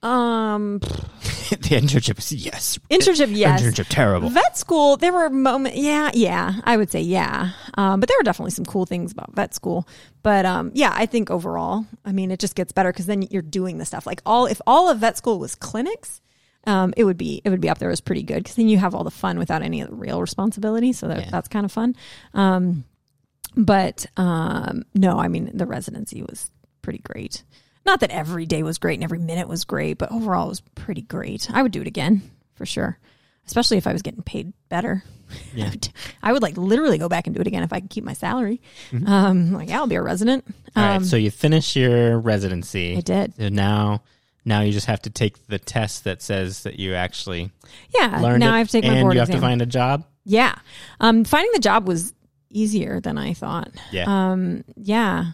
Um, the internship was yes. internship, yes. Internship terrible. Vet school, there were moments, yeah, yeah, I would say yeah. Um, but there were definitely some cool things about vet school. But um, yeah, I think overall, I mean, it just gets better because then you're doing the stuff. Like all, if all of vet school was clinics, um, it would be it would be up there as pretty good because then you have all the fun without any of the real responsibility. So that, Yeah. that's kind of fun. Um, but um, no, I mean the residency was pretty great. Not that every day was great and every minute was great, but overall it was pretty great. I would do it again for sure, especially if I was getting paid better. Yeah. I, would, I would like literally go back and do it again if I could keep my salary. Um, like yeah, I'll be a resident. All Um, right, so you finish your residency. I did. So now, now you just have to take the test that says that you actually Yeah. learned now it, I have to take my and board you have exam. to find a job. yeah. Um, finding the job was easier than I thought. Yeah. Um, yeah.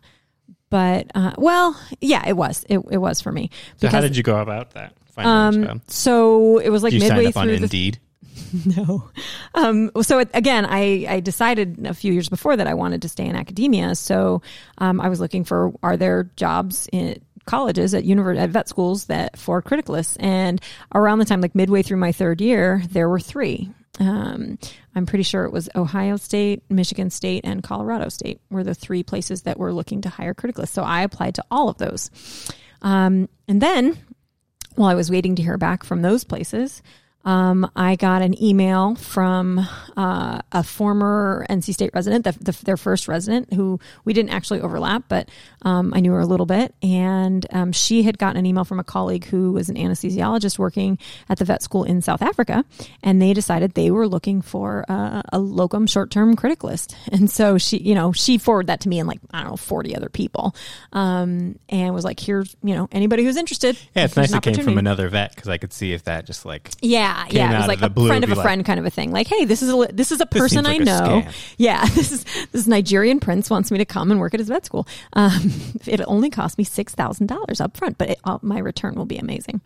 But uh, well, yeah, it was. It, it was for me. so how did you go about that? Finding Um, job? so it was like Did you sign midway up on through the Indeed? no. Um, so it, again, I, I decided a few years before that I wanted to stay in academia. So um, I was looking for are there jobs in colleges at univer- at vet schools that for criticalists, and around the time like midway through my third year, there were three. Um, I'm pretty sure it was Ohio State, Michigan State, and Colorado State were the three places that were looking to hire criticalists. So I applied to all of those. Um, and then while I was waiting to hear back from those places, um, I got an email from uh, a former NC State resident, the, the, their first resident, who we didn't actually overlap, but um, I knew her a little bit. And um, she had gotten an email from a colleague who was an anesthesiologist working at the vet school in South Africa. And they decided they were looking for uh, a locum short term criticalist. And so she, you know, she forwarded that to me and like, I don't know, 40 other people um, and was like, here's, you know, anybody who's interested. Yeah, it's nice it came from another vet because I could see if that just like Yeah, came yeah. It was like a blue, friend of a be friend kind of a thing. Like, hey, this is a this is a person I like a know. scam. Yeah, this is this Nigerian prince wants me to come and work at his vet school. Um, it only cost me six thousand dollars up front, but it, uh, my return will be amazing.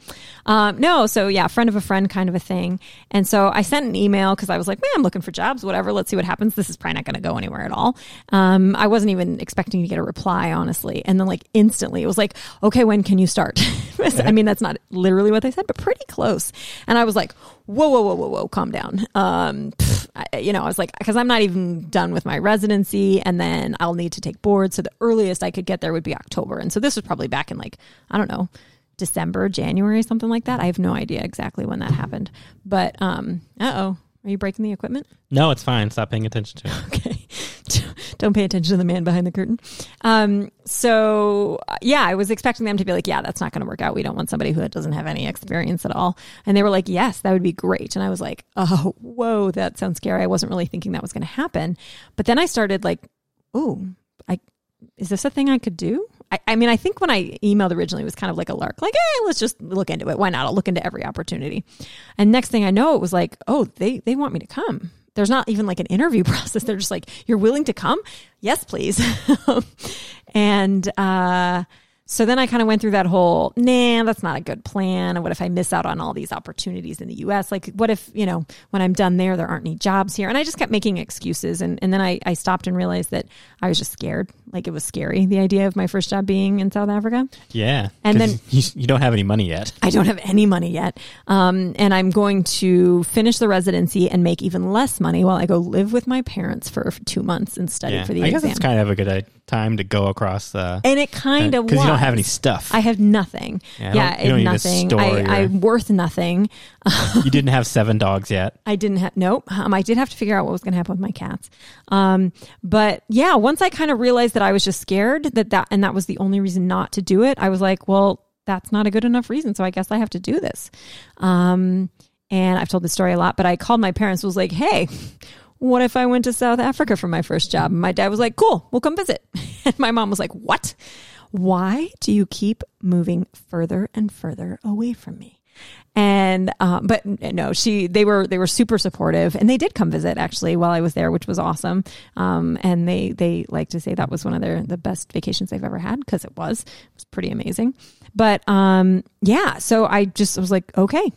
Um, no, so yeah, friend of a friend kind of a thing. And so I sent an email because I was like, man, I'm looking for jobs. Whatever, let's see what happens. This is probably not going to go anywhere at all. Um, I wasn't even expecting to get a reply, honestly. And then like instantly, it was like, okay, when can you start? I mean, that's not literally what they said, but pretty close. And I was like, whoa, whoa, whoa, whoa, whoa, calm down. Um, pff, I, you know, I was like, because I'm not even done with my residency, and then I'll need to take board. So the earliest I could get there would be October. And so this was probably back in like, I don't know, December, January, something like that. I have no idea exactly when that happened. But um, uh oh, are you breaking the equipment? no, it's fine. Stop paying attention to it. Okay. Don't pay attention to the man behind the curtain. Um, so yeah, I was expecting them to be like, yeah, that's not going to work out. We don't want somebody who doesn't have any experience at all. And they were like, yes, that would be great. And I was like, oh, whoa, that sounds scary. I wasn't really thinking that was going to happen. But then I started like, ooh, I, is this a thing I could do? I, I mean, I think when I emailed originally, it was kind of like a lark, like, hey, let's just look into it. Why not? I'll look into every opportunity. And next thing I know, it was like, oh, they, they want me to come. There's not even like an interview process. They're just like, you're willing to come? Yes, please. and, uh, so then I kind of went through that whole, nah, that's not a good plan. And what if I miss out on all these opportunities in the US? Like, what if, you know, when I'm done there, there aren't any jobs here? And I just kept making excuses. And, and then I, I stopped and realized that I was just scared. Like, it was scary, the idea of my first job being in South Africa. Yeah. and then- you, you don't have any money yet. I don't have any money yet. Um, and I'm going to finish the residency and make even less money while I go live with my parents for two months and study Yeah. for the I guess it's kind of a good uh, time to go across the. and it kind of Because you don't have any stuff. I have nothing. Yeah, Yeah, don't- you don't nothing. I, or- I'm worth nothing. you didn't have seven dogs yet. I didn't have nope. Um, I did have to figure out what was going to happen with my cats. Um, but yeah, once I kind of realized that I was just scared that that and that was the only reason not to do it. I was like, well, that's not a good enough reason, so I guess I have to do this. Um, and I've told this story a lot, but I called my parents. Was like, hey. What if I went to South Africa for my first job? My dad was like, cool, we'll come visit. And my mom was like, what? Why do you keep moving further and further away from me? And um, but no she they were they were super supportive and they did come visit actually while i was there which was awesome. Um, and they they like to say that was one of their the best vacations they've ever had because it was it was pretty amazing. But um yeah so i just was like okay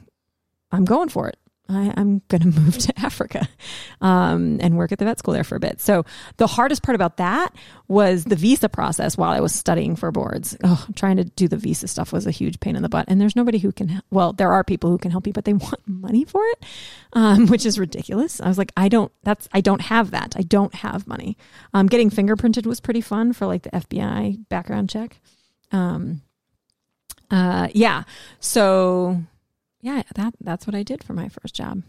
i'm going for it I, I'm going to move to Africa um, and work at the vet school there for a bit. So the hardest part about that was the visa process while I was studying for boards. Oh, trying to do the visa stuff was a huge pain in the butt. And there's nobody who can, well, there are people who can help you, but they want money for it, um, which is ridiculous. I was like, I don't, that's, I don't have that. I don't have money. Um, getting fingerprinted was pretty fun for like the FBI background check. Um, uh, yeah. So yeah, that that's what I did for my first job.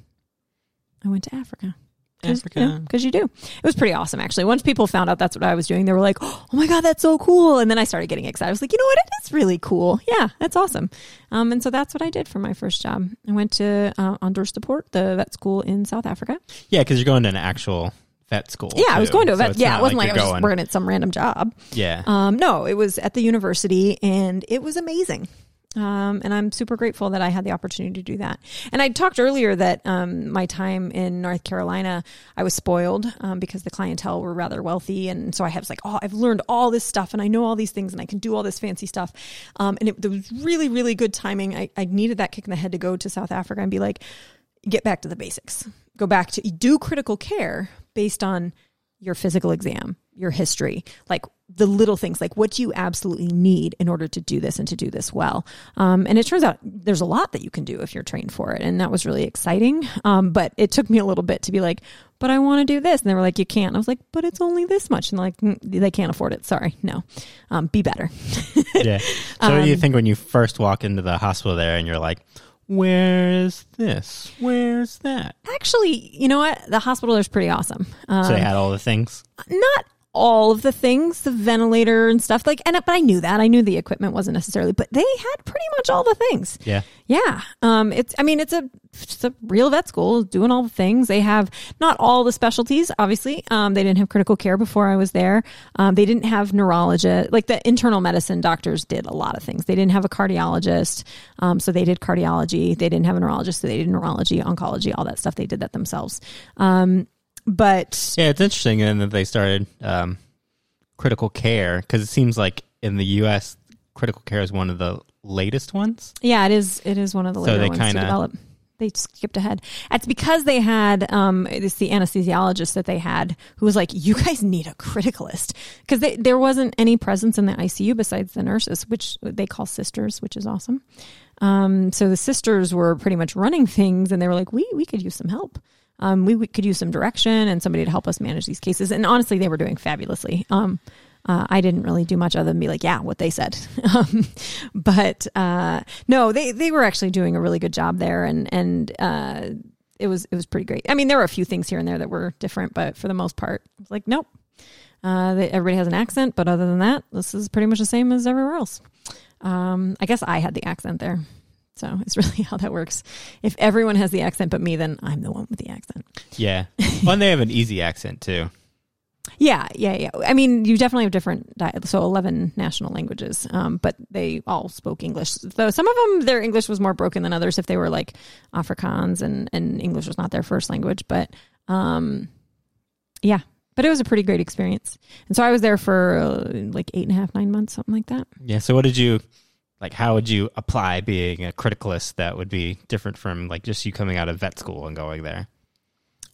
I went to Africa. Africa. Because you do. It was pretty awesome, actually. Once people found out that's what I was doing, they were like, oh my God, that's so cool. And then I started getting excited. I was like, you know what? It is really cool. Yeah, that's awesome. Um, and so that's what I did for my first job. I went to uh, Onderstepoort, the vet school in South Africa. Yeah, because you're going to an actual vet school. Yeah, I was going to a vet. it's yeah, it wasn't like, you're I was going. just working at some random job. Yeah. Um, no, it was at the university and it was amazing. Um, and I'm super grateful that I had the opportunity to do that. And I talked earlier that um, my time in North Carolina, I was spoiled um, because the clientele were rather wealthy. And so I was like, oh, I've learned all this stuff and I know all these things and I can do all this fancy stuff. Um, and it, it was really, really good timing. I, I needed that kick in the head to go to South Africa and be like, get back to the basics. Go back to do critical care based on your physical exam, your history, like the little things, like what do you absolutely need in order to do this and to do this well. Um, and it turns out there's a lot that you can do if you're trained for it. And that was really exciting. Um, but it took me a little bit to be like, but I want to do this. And they were like, you can't. And I was like, but it's only this much. And like, "Mm, they can't afford it. Sorry. No. Um, be better. yeah. So what Um, do you think when you first walk into the hospital there and you're like, where's this? Where's that? Actually, you know what? The hospital is pretty awesome. Um, So they had all the things. not all of the things, the ventilator and stuff like, and but I knew that I knew the equipment wasn't necessarily, but they had pretty much all the things. Yeah. Yeah. Um, it's, I mean, it's a, it's a real vet school doing all the things. They have not all the specialties, obviously. Um, they didn't have critical care before I was there. Um, they didn't have neurologist, like the internal medicine doctors did a lot of things. They didn't have a cardiologist. Um, so they did cardiology. They didn't have a neurologist. So they did neurology, oncology, all that stuff. They did that themselves. Um, but Yeah, it's interesting then that they started um, critical care because it seems like in the U.S., critical care is one of the latest ones. Yeah, it is. It is one of the So later they ones kinda- to develop. They skipped ahead. It's because they had um, it's the anesthesiologist that they had who was like, "You guys need a criticalist," because there wasn't any presence in the ICU besides the nurses, which they call sisters, which is awesome. Um, so the sisters were pretty much running things, and they were like, "We we could use some help." Um, we, we could use some direction and somebody to help us manage these cases. And honestly, they were doing fabulously. Um, uh, I didn't really do much other than be like, yeah, what they said. um, but uh, no, they they were actually doing a really good job there, and and uh, it was it was pretty great. I mean, there were a few things here and there that were different, but for the most part, it was like, nope. Uh, they, everybody has an accent, but other than that, this is pretty much the same as everywhere else. Um, I guess I had the accent there. So it's really how that works. If everyone has the accent but me, then I'm the one with the accent. Yeah. well, and they have an easy accent too. Yeah, yeah, yeah. I mean, you definitely have different, di- so 11 national languages, um, but they all spoke English. Though some of them, their English was more broken than others if they were like Afrikaans and, and English was not their first language. But um, yeah, but it was a pretty great experience. And so I was there for uh, like eight and a half, nine months, something like that. Yeah. So what did you like? How would you apply being a criticalist that would be different from like just you coming out of vet school and going there?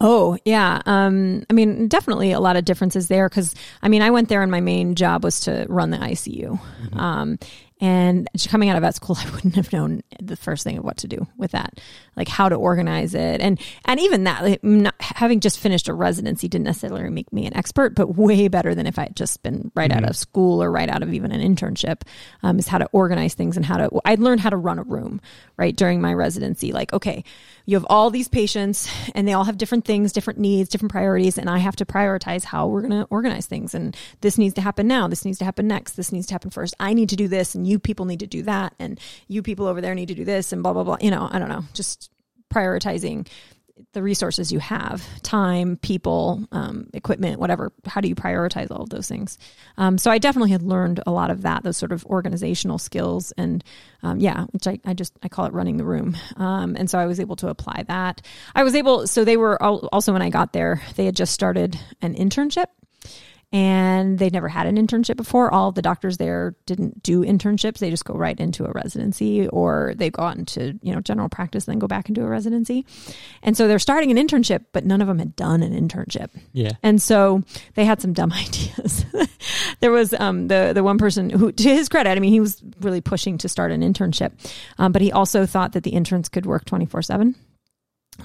Oh, yeah. Um, I mean, definitely a lot of differences there because, I mean, I went there and my main job was to run the ICU. Mm-hmm. Um, and coming out of vet school, I wouldn't have known the first thing of what to do with that, like how to organize it, and and even that, like not, having just finished a residency didn't necessarily make me an expert, but way better than if I had just been right mm-hmm. out of school or right out of even an internship. Um, is how to organize things and how to. I learned how to run a room right during my residency. Like, okay, you have all these patients, and they all have different things, different needs, different priorities, and I have to prioritize how we're going to organize things. And this needs to happen now. This needs to happen next. This needs to happen first. I need to do this, and you people need to do that and you people over there need to do this and blah blah blah you know i don't know just prioritizing the resources you have time people um, equipment whatever how do you prioritize all of those things? Um, so i definitely had learned a lot of that those sort of organizational skills and um, yeah which I, I just i call it running the room. Um, and so i was able to apply that. I was able so they were also when i got there they had just started an internship and they'd never had an internship before. All the doctors there didn't do internships; they just go right into a residency, or they go out into you know general practice and then go back into a residency. And so they're starting an internship, but none of them had done an internship. Yeah, and so they had some dumb ideas. there was um, the the one person who, to his credit, I mean, he was really pushing to start an internship, um, but he also thought that the interns could work twenty four seven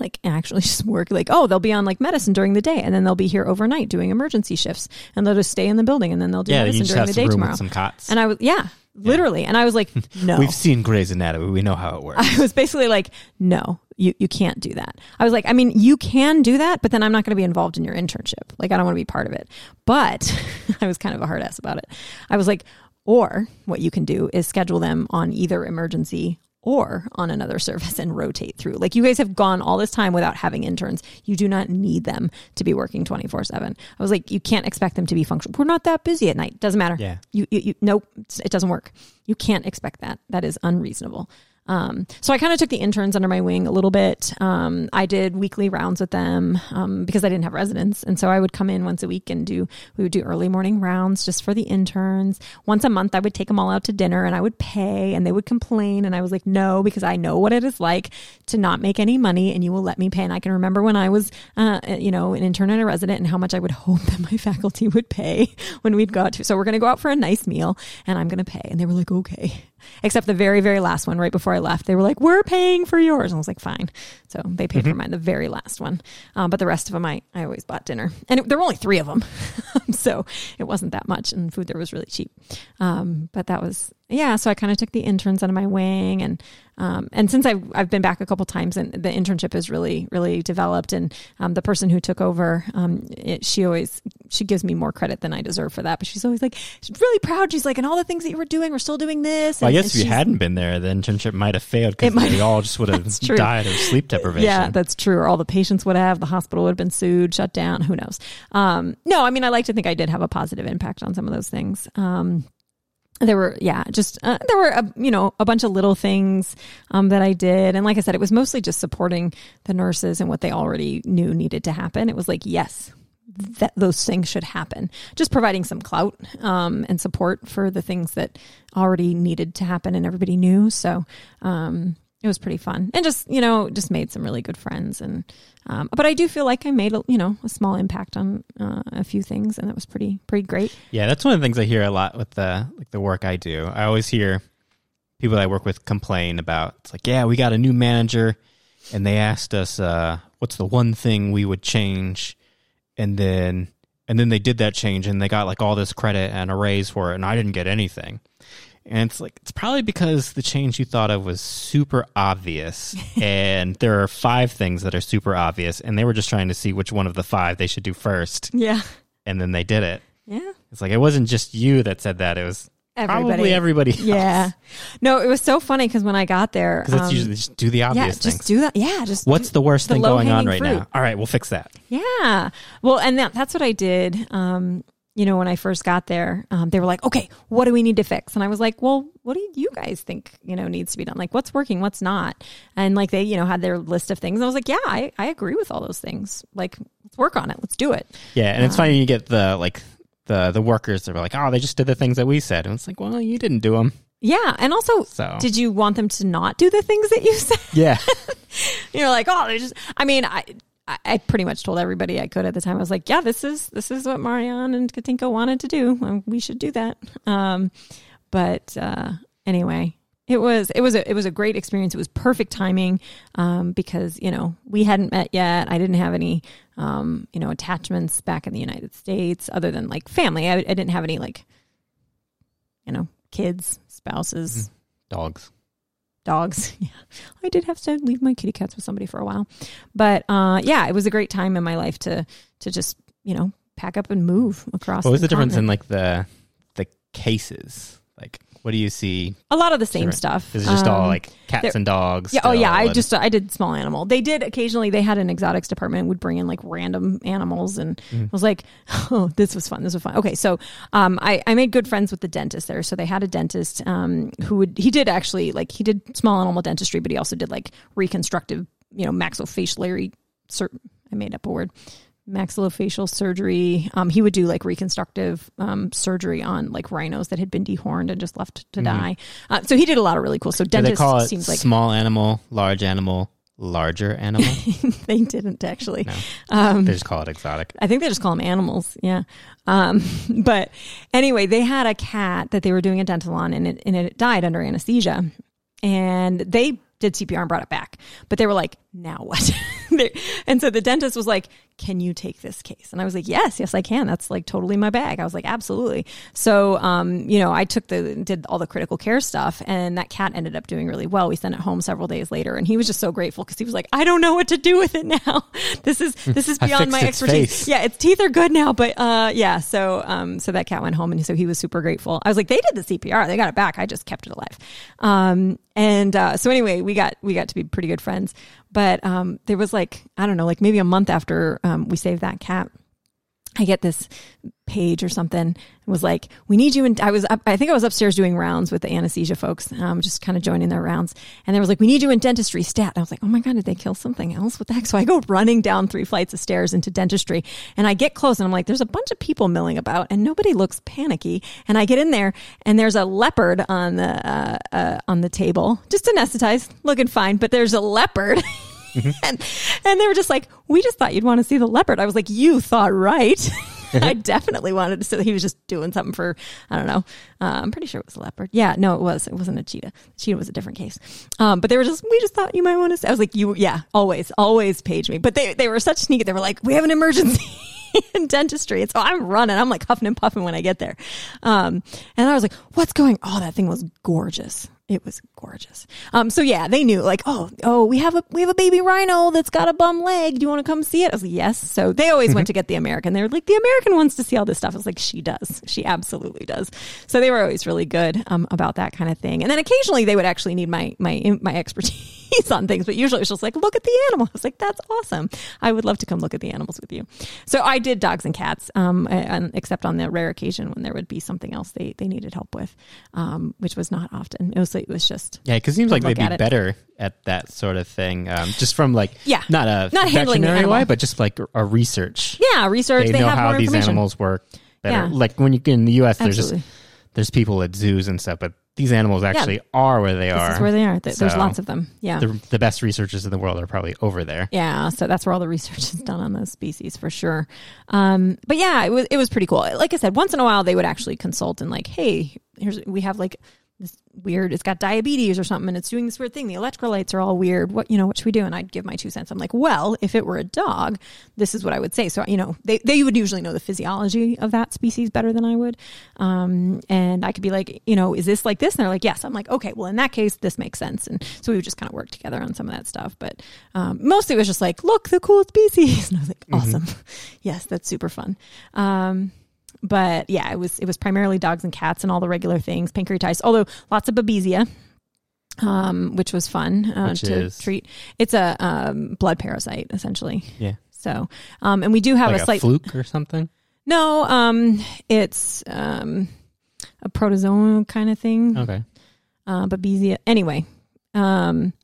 like actually just work like oh they'll be on like medicine during the day and then they'll be here overnight doing emergency shifts and they'll just stay in the building and then they'll do yeah, medicine during the day tomorrow. some cots. And i was yeah literally yeah. and i was like no. We've seen grey's anatomy. We know how it works. I was basically like no you, you can't do that. I was like i mean you can do that but then i'm not going to be involved in your internship. Like i don't want to be part of it. But i was kind of a hard ass about it. I was like or what you can do is schedule them on either emergency or on another service and rotate through. Like you guys have gone all this time without having interns. You do not need them to be working 24 7. I was like, you can't expect them to be functional. We're not that busy at night. Doesn't matter. Yeah. You, you, you nope, it doesn't work. You can't expect that. That is unreasonable. Um, so I kind of took the interns under my wing a little bit. Um, I did weekly rounds with them um, because I didn't have residents, and so I would come in once a week and do we would do early morning rounds just for the interns. Once a month, I would take them all out to dinner, and I would pay, and they would complain, and I was like, no, because I know what it is like to not make any money, and you will let me pay. And I can remember when I was, uh, you know, an intern and a resident, and how much I would hope that my faculty would pay when we'd go out to. So we're going to go out for a nice meal, and I'm going to pay, and they were like, okay except the very, very last one right before I left. They were like, we're paying for yours. And I was like, fine. So they paid mm-hmm. for mine, the very last one. Um, but the rest of them, I, I always bought dinner. And it, there were only three of them. so it wasn't that much. And food there was really cheap. Um, but that was, yeah. So I kind of took the interns under my wing and um, and since I've, I've been back a couple times and the internship has really, really developed and um, the person who took over, um, it, she always, she gives me more credit than I deserve for that. But she's always like, she's really proud. She's like, and all the things that you were doing, we're still doing this. Well, and, I guess if you hadn't been there, the internship might have failed because we all just would have died of sleep deprivation. Yeah, that's true. Or all the patients would have, the hospital would have been sued, shut down. Who knows? Um, no, I mean, I like to think I did have a positive impact on some of those things. Um, there were yeah just uh, there were a, you know a bunch of little things um, that i did. And like i said it was mostly just supporting the nurses and what they already knew needed to happen. It was like yes that those things should happen. Just providing some clout um, and support for the things that already needed to happen and everybody knew. So um, it was pretty fun and just you know just made some really good friends and um, but I do feel like I made a you know a small impact on uh, a few things and that was pretty pretty great. Yeah, that's one of the things I hear a lot with the like the work I do. I always hear people I work with complain about it's like yeah we got a new manager and they asked us uh, what's the one thing we would change and then and then they did that change and they got like all this credit and a raise for it and I didn't get anything. And it's like, it's probably because the change you thought of was super obvious. and there are five things that are super obvious. And they were just trying to see which one of the five they should do first. Yeah. And then they did it. Yeah. It's like, it wasn't just you that said that. It was everybody. Probably everybody. else. Yeah. No, it was so funny because when I got there, Because that's um, usually just do the yeah, obvious just do that. Yeah, just What's the worst the thing going on right fruit. now? All right, we'll fix that. Yeah. Well, and that, that's what I did. Um, you know, when I first got there, um, they were like, okay, what do we need to fix? And I was like, well, what do you guys think, you know, needs to be done? Like, what's working, what's not? And like, they, you know, had their list of things. And I was like, yeah, I, I agree with all those things. Like, let's work on it. Let's do it. Yeah, and it's funny you get the like the the workers that are like, oh, they just did the things that we said, and it's like, well, you didn't do them. Yeah. And also, So did you want them to not do the things that you said? yeah, You're like, oh, they just. I mean, I. I- pretty much told everybody I could at the time. I was like, "Yeah, this is this is what Marianne and Katinka wanted to do. We should do that." Um, but uh, anyway, it was it was a it was a great experience. It was perfect timing um, because you know we hadn't met yet. I didn't have any um, you know attachments back in the United States other than like family. I, I didn't have any like you know kids, spouses, dogs. Dogs. Yeah, I did have to leave my kitty cats with somebody for a while, but uh, yeah, it was a great time in my life to to just you know pack up and move across. What was the difference in like the the cases? Like, what do you see? a lot of the same stuff? Is it just all Um, like cats and dogs? Yeah. Oh, yeah. I and- just I did small animal. They did occasionally. They had an exotics department would bring in like random animals, and Mm-hmm. I was like, oh, this was fun. This was fun. Okay, so um, I I made good friends with the dentist there. So they had a dentist um who would he did actually like he did small animal dentistry, but he also did like reconstructive, you know, maxillofacial. I made up a word. Maxillofacial surgery. Um, he would do like reconstructive um, surgery on like rhinos that had been dehorned and just left to die. Uh, so he did a lot of really cool. So Mm-hmm. They dentist call it seems like small animal, large animal, larger animal? they didn't actually. No. Um, they just call it exotic. I think they just call them animals. Yeah. Um, but anyway, they had a cat that they were doing a dental on and it, and it died under anesthesia. And they did CPR and brought it back. But they were like, now what? And so the dentist was like, can you take this case? And I was like, yes, yes, I can. That's like totally my bag. I was like, absolutely. So, um, you know, I took the, did all the critical care stuff and that cat ended up doing really well. We sent it home several days later and he was just so grateful because he was like, I don't know what to do with it now. This is, this is beyond my expertise. face. Yeah, its teeth are good now, but uh, yeah. So, um, so that cat went home, and so he was super grateful. I was like, they did the CPR, they got it back. I just kept it alive. Um, and uh, so anyway, we got we got to be pretty good friends. But um, there was like I don't know, like maybe a month after um, we saved that cat. I get this page or something. It was like, we need you. And I was up, I think I was upstairs doing rounds with the anesthesia folks, um, just kind of joining their rounds. And they was like, we need you in dentistry stat. And I was like, oh my God, did they kill something else? What the heck? So I go running down three flights of stairs into dentistry and I get close and I'm like, there's a bunch of people milling about and nobody looks panicky. And I get in there and there's a leopard on the, uh, uh, on the table, just anesthetized, looking fine, but there's a leopard. and, and they were just like, we just thought you'd want to see the leopard. I was like, you thought right. I definitely wanted to. So he was just doing something for, I don't know. Uh, I'm pretty sure it was a leopard. Yeah, no, it was. It wasn't a cheetah. The cheetah was a different case. Um, but they were just, we just thought you might want to see. I was like, you, yeah, always, always page me. But they, they were such sneaky. They were like, we have an emergency. in dentistry. And so I'm running. I'm like huffing and puffing when I get there. Um, and I was like, what's going? Oh, that thing was gorgeous. It was gorgeous. Um, so yeah, they knew like, oh, oh, we have a, we have a baby rhino that's got a bum leg. Do you want to come see it? I was like, yes. So they always went to get the American. They were like, the American wants to see all this stuff. I was like, she does. She absolutely does. So they were always really good, um, about that kind of thing. And then occasionally they would actually need my, my, my expertise on things, but usually it was just like, look at the animal. I was like, that's awesome. I would love to come look at the animals with you. So I did dogs and cats, um, and, except on the rare occasion when there would be something else they, they needed help with, um, which was not often. It was, it was just, Yeah, because it seems like they'd be it. better at that sort of thing, um, just from like Yeah. not a Not handling the animal. way, but just like a research. yeah, research. They, They, know how these animals work better. Yeah. Like when you get in the U.S., there's just there's people at zoos and stuff, but these animals actually are where they are. This is where they are. Th- There's So, lots of them. Yeah. The, the best researchers in the world are probably over there. Yeah, so that's where all the research is done on those species for sure. Um, but yeah, it was it was pretty cool. Like I said, once in a while they would actually consult and like, hey, here's we have like weird. It's got diabetes or something, and it's doing this weird thing. The electrolytes are all weird. What you know? What should we do? And I'd give my two cents. I'm like, well, if it were a dog, this is what I would say. So you know, they they would usually know the physiology of that species better than I would. Um, and I could be like, you know, is this like this? And they're like, yes. I'm like, okay, well, in that case, this makes sense. And so we would just kind of work together on some of that stuff. But um, mostly it was just like, look, the cool species. And I was like, awesome. yes, that's super fun. Um, but yeah, it was it was primarily dogs and cats and all the regular things, pancreatitis. Although lots of babesia, um, which was fun uh, Which to is? treat. It's a um, blood parasite essentially. Yeah. So, um, and we do have like a a slight fluke or something. no. Um, it's um, a protozoa kind of thing. Okay. uh, babesia. Anyway, um,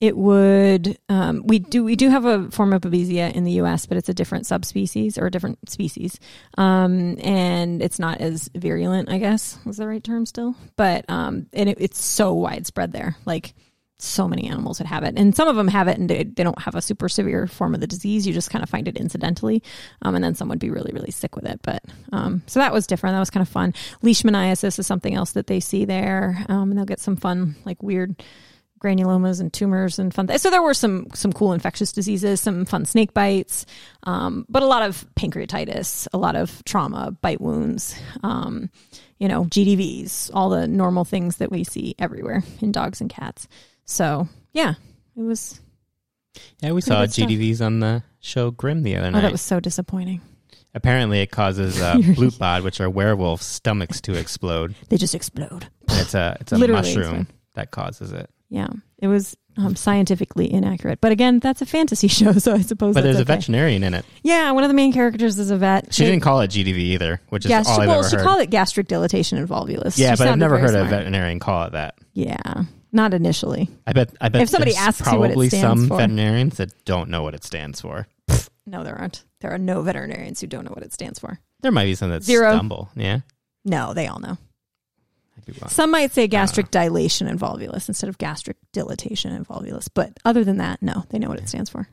it would um, we do we do have a form of babesia in the U.S., but it's a different subspecies or a different species, um, and it's not as virulent. I guess is the right term still, but um, and it, it's so widespread there, like. So many animals would have it, and some of them have it, and they, they don't have a super severe form of the disease. You just kind of find it incidentally, um, and then some would be really, really sick with it. But um, so that was different. That was kind of fun. Leishmaniasis is something else that they see there, um, and they'll get some fun, like weird granulomas and tumors and fun. Things. So there were some some cool infectious diseases, some fun snake bites, um, but a lot of pancreatitis, a lot of trauma, bite wounds, um, you know, GDVs, all the normal things that we see everywhere in dogs and cats. So yeah, it was. Yeah, we saw good stuff. GDVs on the show Grimm the other Oh, night. that was so disappointing. Apparently, it causes uh, Blutbad, which are werewolf stomachs, to explode. They just explode. And it's a it's a Literally mushroom that causes it. Yeah, it was um, scientifically inaccurate. But again, that's a fantasy show, so I suppose. But there's a veterinarian in it. Yeah, one of the main characters is a vet. She They- didn't call it GDV either, which is Yeah, all she, I've well, ever she heard. called it gastric dilatation and volvulus. yeah, She but I've never heard a veterinarian call it that. Yeah, not initially. I bet. I bet If somebody asks you what it probably stands some for. veterinarians that don't know what it stands for. No, there aren't. There are no veterinarians who don't know what it stands for. There might be some that Zero. stumble. Yeah, No, they all know. I'd be wrong. Some might say gastric dilation and volvulus instead of gastric dilatation and volvulus, but other than that, no, they know what it stands for.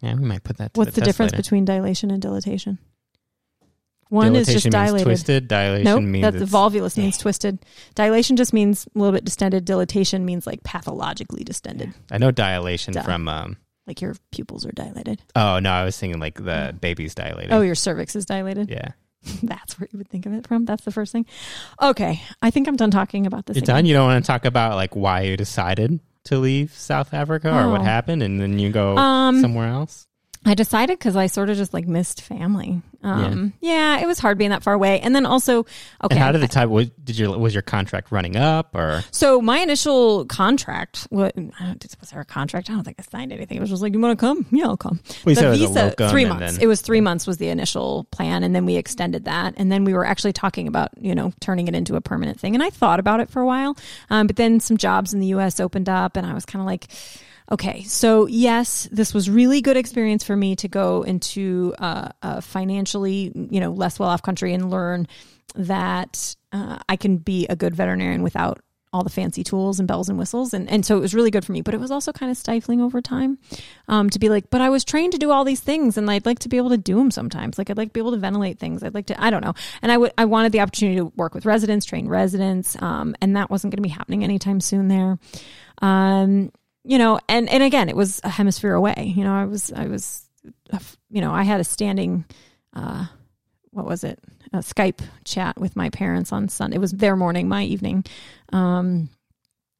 Yeah, we might put that. To What's the, test difference later. between dilation and dilatation? One is just dilated. Twisted dilation Nope, means that the volvulus means twisted. Dilation just means a little bit distended. Dilatation means like pathologically distended, I know dilation Duh. from. um like your pupils are dilated. Oh no, I was thinking like the baby's dilated. Oh, your cervix is dilated. yeah. That's where you would think of it from. That's the first thing. Okay, I think I'm done talking about this. You're again. done. You don't want to talk about like why you decided to leave South Africa or what Oh. happened, and then you go Um, somewhere else. I decided because I sort of just like missed family. Um, yeah. it was hard being that far away, and then also okay. And how did the time? Was, did your was your contract running up or? so my initial contract? What was there a contract? I don't think I signed anything. It was just like, you want to come? Yeah, I'll come. Well, the said it was a visa three months. then- It was three months was the initial plan, and then we extended that, and then we were actually talking about you know turning it into a permanent thing. And I thought about it for a while, um, but then some jobs in the U.S. opened up, and I was kind of like. Okay, so yes, this was really good experience for me to go into uh, a financially, you know, less well-off country and learn that uh, I can be a good veterinarian without all the fancy tools and bells and whistles, and and so it was really good for me. But it was also kind of stifling over time um, to be like, but I was trained to do all these things, and I'd like to be able to do them sometimes. Like I'd like to be able to ventilate things. I'd like to, I don't know, and I would, I wanted the opportunity to work with residents, train residents, um, and that wasn't going to be happening anytime soon there. Um, you know, and and again, it was a hemisphere away. You know, I was, I was, uh, you know, I had a standing. Uh, what was it? A Skype chat with my parents on Sunday. It was their morning, my evening. Um,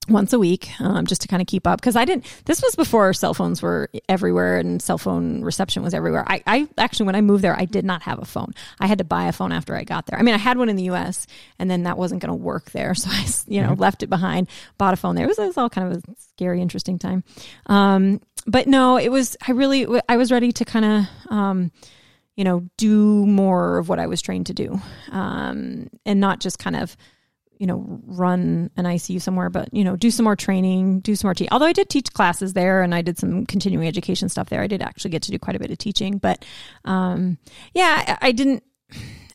once a week, um, just to kind of keep up. Because I didn't. This was before cell phones were everywhere and cell phone reception was everywhere. I, I actually, when I moved there, I did not have a phone. I had to buy a phone after I got there. I mean, I had one in the U.S. and then that wasn't going to work there, so I, you know, left it behind. Bought a phone there. It was, it was all kind of a scary, interesting time. Um, but no, it was. I really, I was ready to kind of. Um, you know, do more of what I was trained to do, um, and not just kind of, you know, run an ICU somewhere, but you know, do some more training, do some more teaching. Although I did teach classes there, and I did some continuing education stuff there. I did actually get to do quite a bit of teaching, but um, yeah, I, I didn't,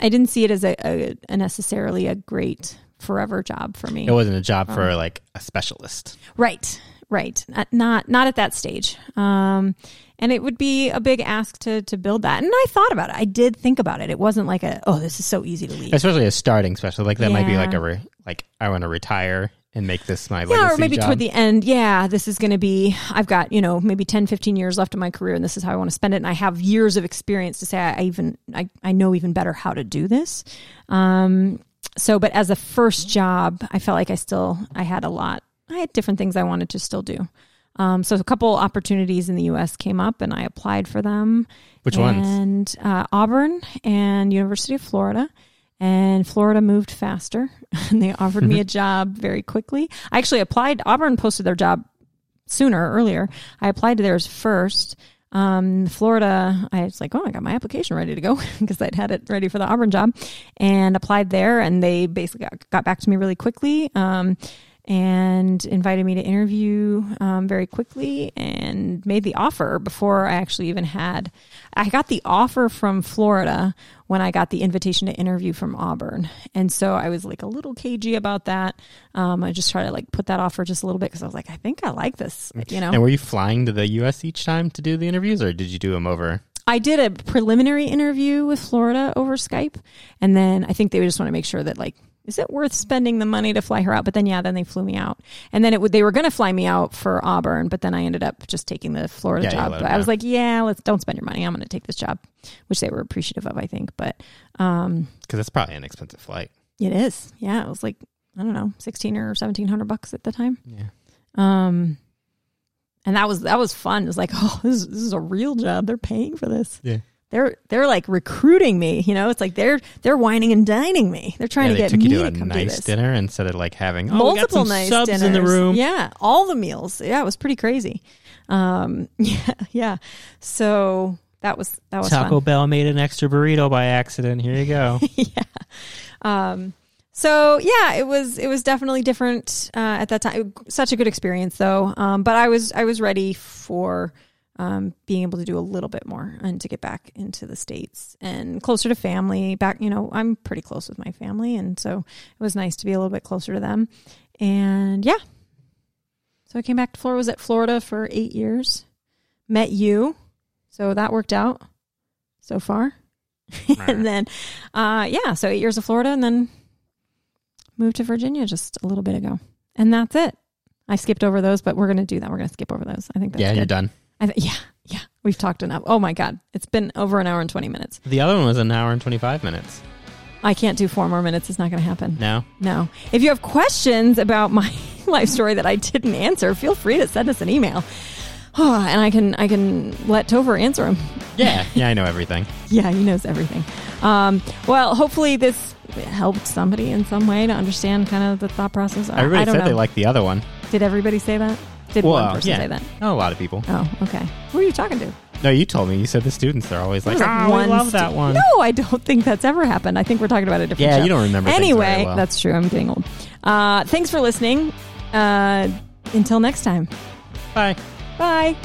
I didn't see it as a, a, a necessarily a great forever job for me. It wasn't a job Um, for like a specialist. Right, right. Not not, not at that stage. Um, and it would be a big ask to to build that. And I thought about it. I did think about it. It wasn't like a oh, this is so easy to leave. Especially a starting special like that might be like a re, like I want to retire and make this my legacy yeah, or maybe job. toward the end, yeah, this is going to be, I've got, you know, maybe 10, 15 years left of my career and this is how I want to spend it. And I have years of experience to say I, I even, I, I know even better how to do this. Um, so, but as a first job, I felt like I still, I had a lot, I had different things I wanted to still do. Um, so a couple opportunities in the U.S. came up, and I applied for them. Which ones? And uh, Auburn and University of Florida. And Florida moved faster, and they offered me a job very quickly. I actually applied. Auburn posted their job sooner, earlier. I applied to theirs first. Um, Florida, I was like, oh, I got my application ready to go because I'd had it ready for the Auburn job and applied there. And they basically got, got back to me really quickly. Um, and invited me to interview um, very quickly and made the offer before I actually even had. I got the offer from Florida when I got the invitation to interview from Auburn, and so I was like a little cagey about that. Um, I just tried to like put that offer just a little bit because I was like, I think I like this, you know. And were you flying to the U.S. each time to do the interviews, or did you do them over? I did a preliminary interview with Florida over Skype, and then I think they just want to make sure that like is it worth spending the money to fly her out? But then, yeah, then they flew me out, and then it would they were going to fly me out for Auburn, but then I ended up just taking the Florida Yeah, job. But I was like, yeah, let's don't spend your money. I'm going to take this job, which they were appreciative of, I think. But um, Because it's probably an expensive flight. it is, yeah, it was like I don't know, sixteen or seventeen hundred bucks at the time. Yeah. Um, and that was that was fun. It was like, oh, this this is a real job. They're paying for this. Yeah. They're they're like recruiting me. You know, it's like they're they're wining and dining me. They're trying yeah, to they get took me you to a come do nice this. dinner instead of like having oh, Multiple nice subs dinners. in the room. Yeah, all the meals. Yeah, it was pretty crazy. Um, yeah, yeah. So that was that was Taco fun. Bell made an extra burrito by accident. Here you go. yeah. Um, so yeah, it was it was definitely different uh, at that time. Such a good experience though. Um, but I was I was ready for um, being able to do a little bit more and to get back into the states and closer to family. Back, you know, I'm pretty close with my family, and so it was nice to be a little bit closer to them. And yeah, so I came back to Florida. Was at Florida for eight years. Met you, so that worked out so far. and then, uh, yeah, so eight years of Florida, and then moved to Virginia just a little bit ago, and that's it. I skipped over those, but we're gonna do that. We're gonna skip over those. I think that's yeah, you're done. I th- yeah, yeah. We've talked enough. Oh my god, it's been over an hour and twenty minutes. The other one was an hour and 25 minutes. I can't do four more minutes. It's not going to happen. No? No. If you have questions about my life story that I didn't answer, feel free to send us an email. Oh, and I can I can let Tover answer them. Yeah. Yeah, I know everything. Yeah, he knows everything. Um, well, hopefully this helped somebody in some way to understand kind of the thought process. I- Everybody said know. they liked the other one. Did everybody say that? Did one person yeah. say that? Oh, a lot of people. Oh, okay. Who are you talking to? No, you told me. You said the students, they're always like, ah, we love stu- that one. No, I don't think that's ever happened. I think we're talking about a different Yeah, show. you don't remember Anyway, well. that's true. I'm getting old. Uh, thanks for listening. Uh, until next time. Bye. Bye.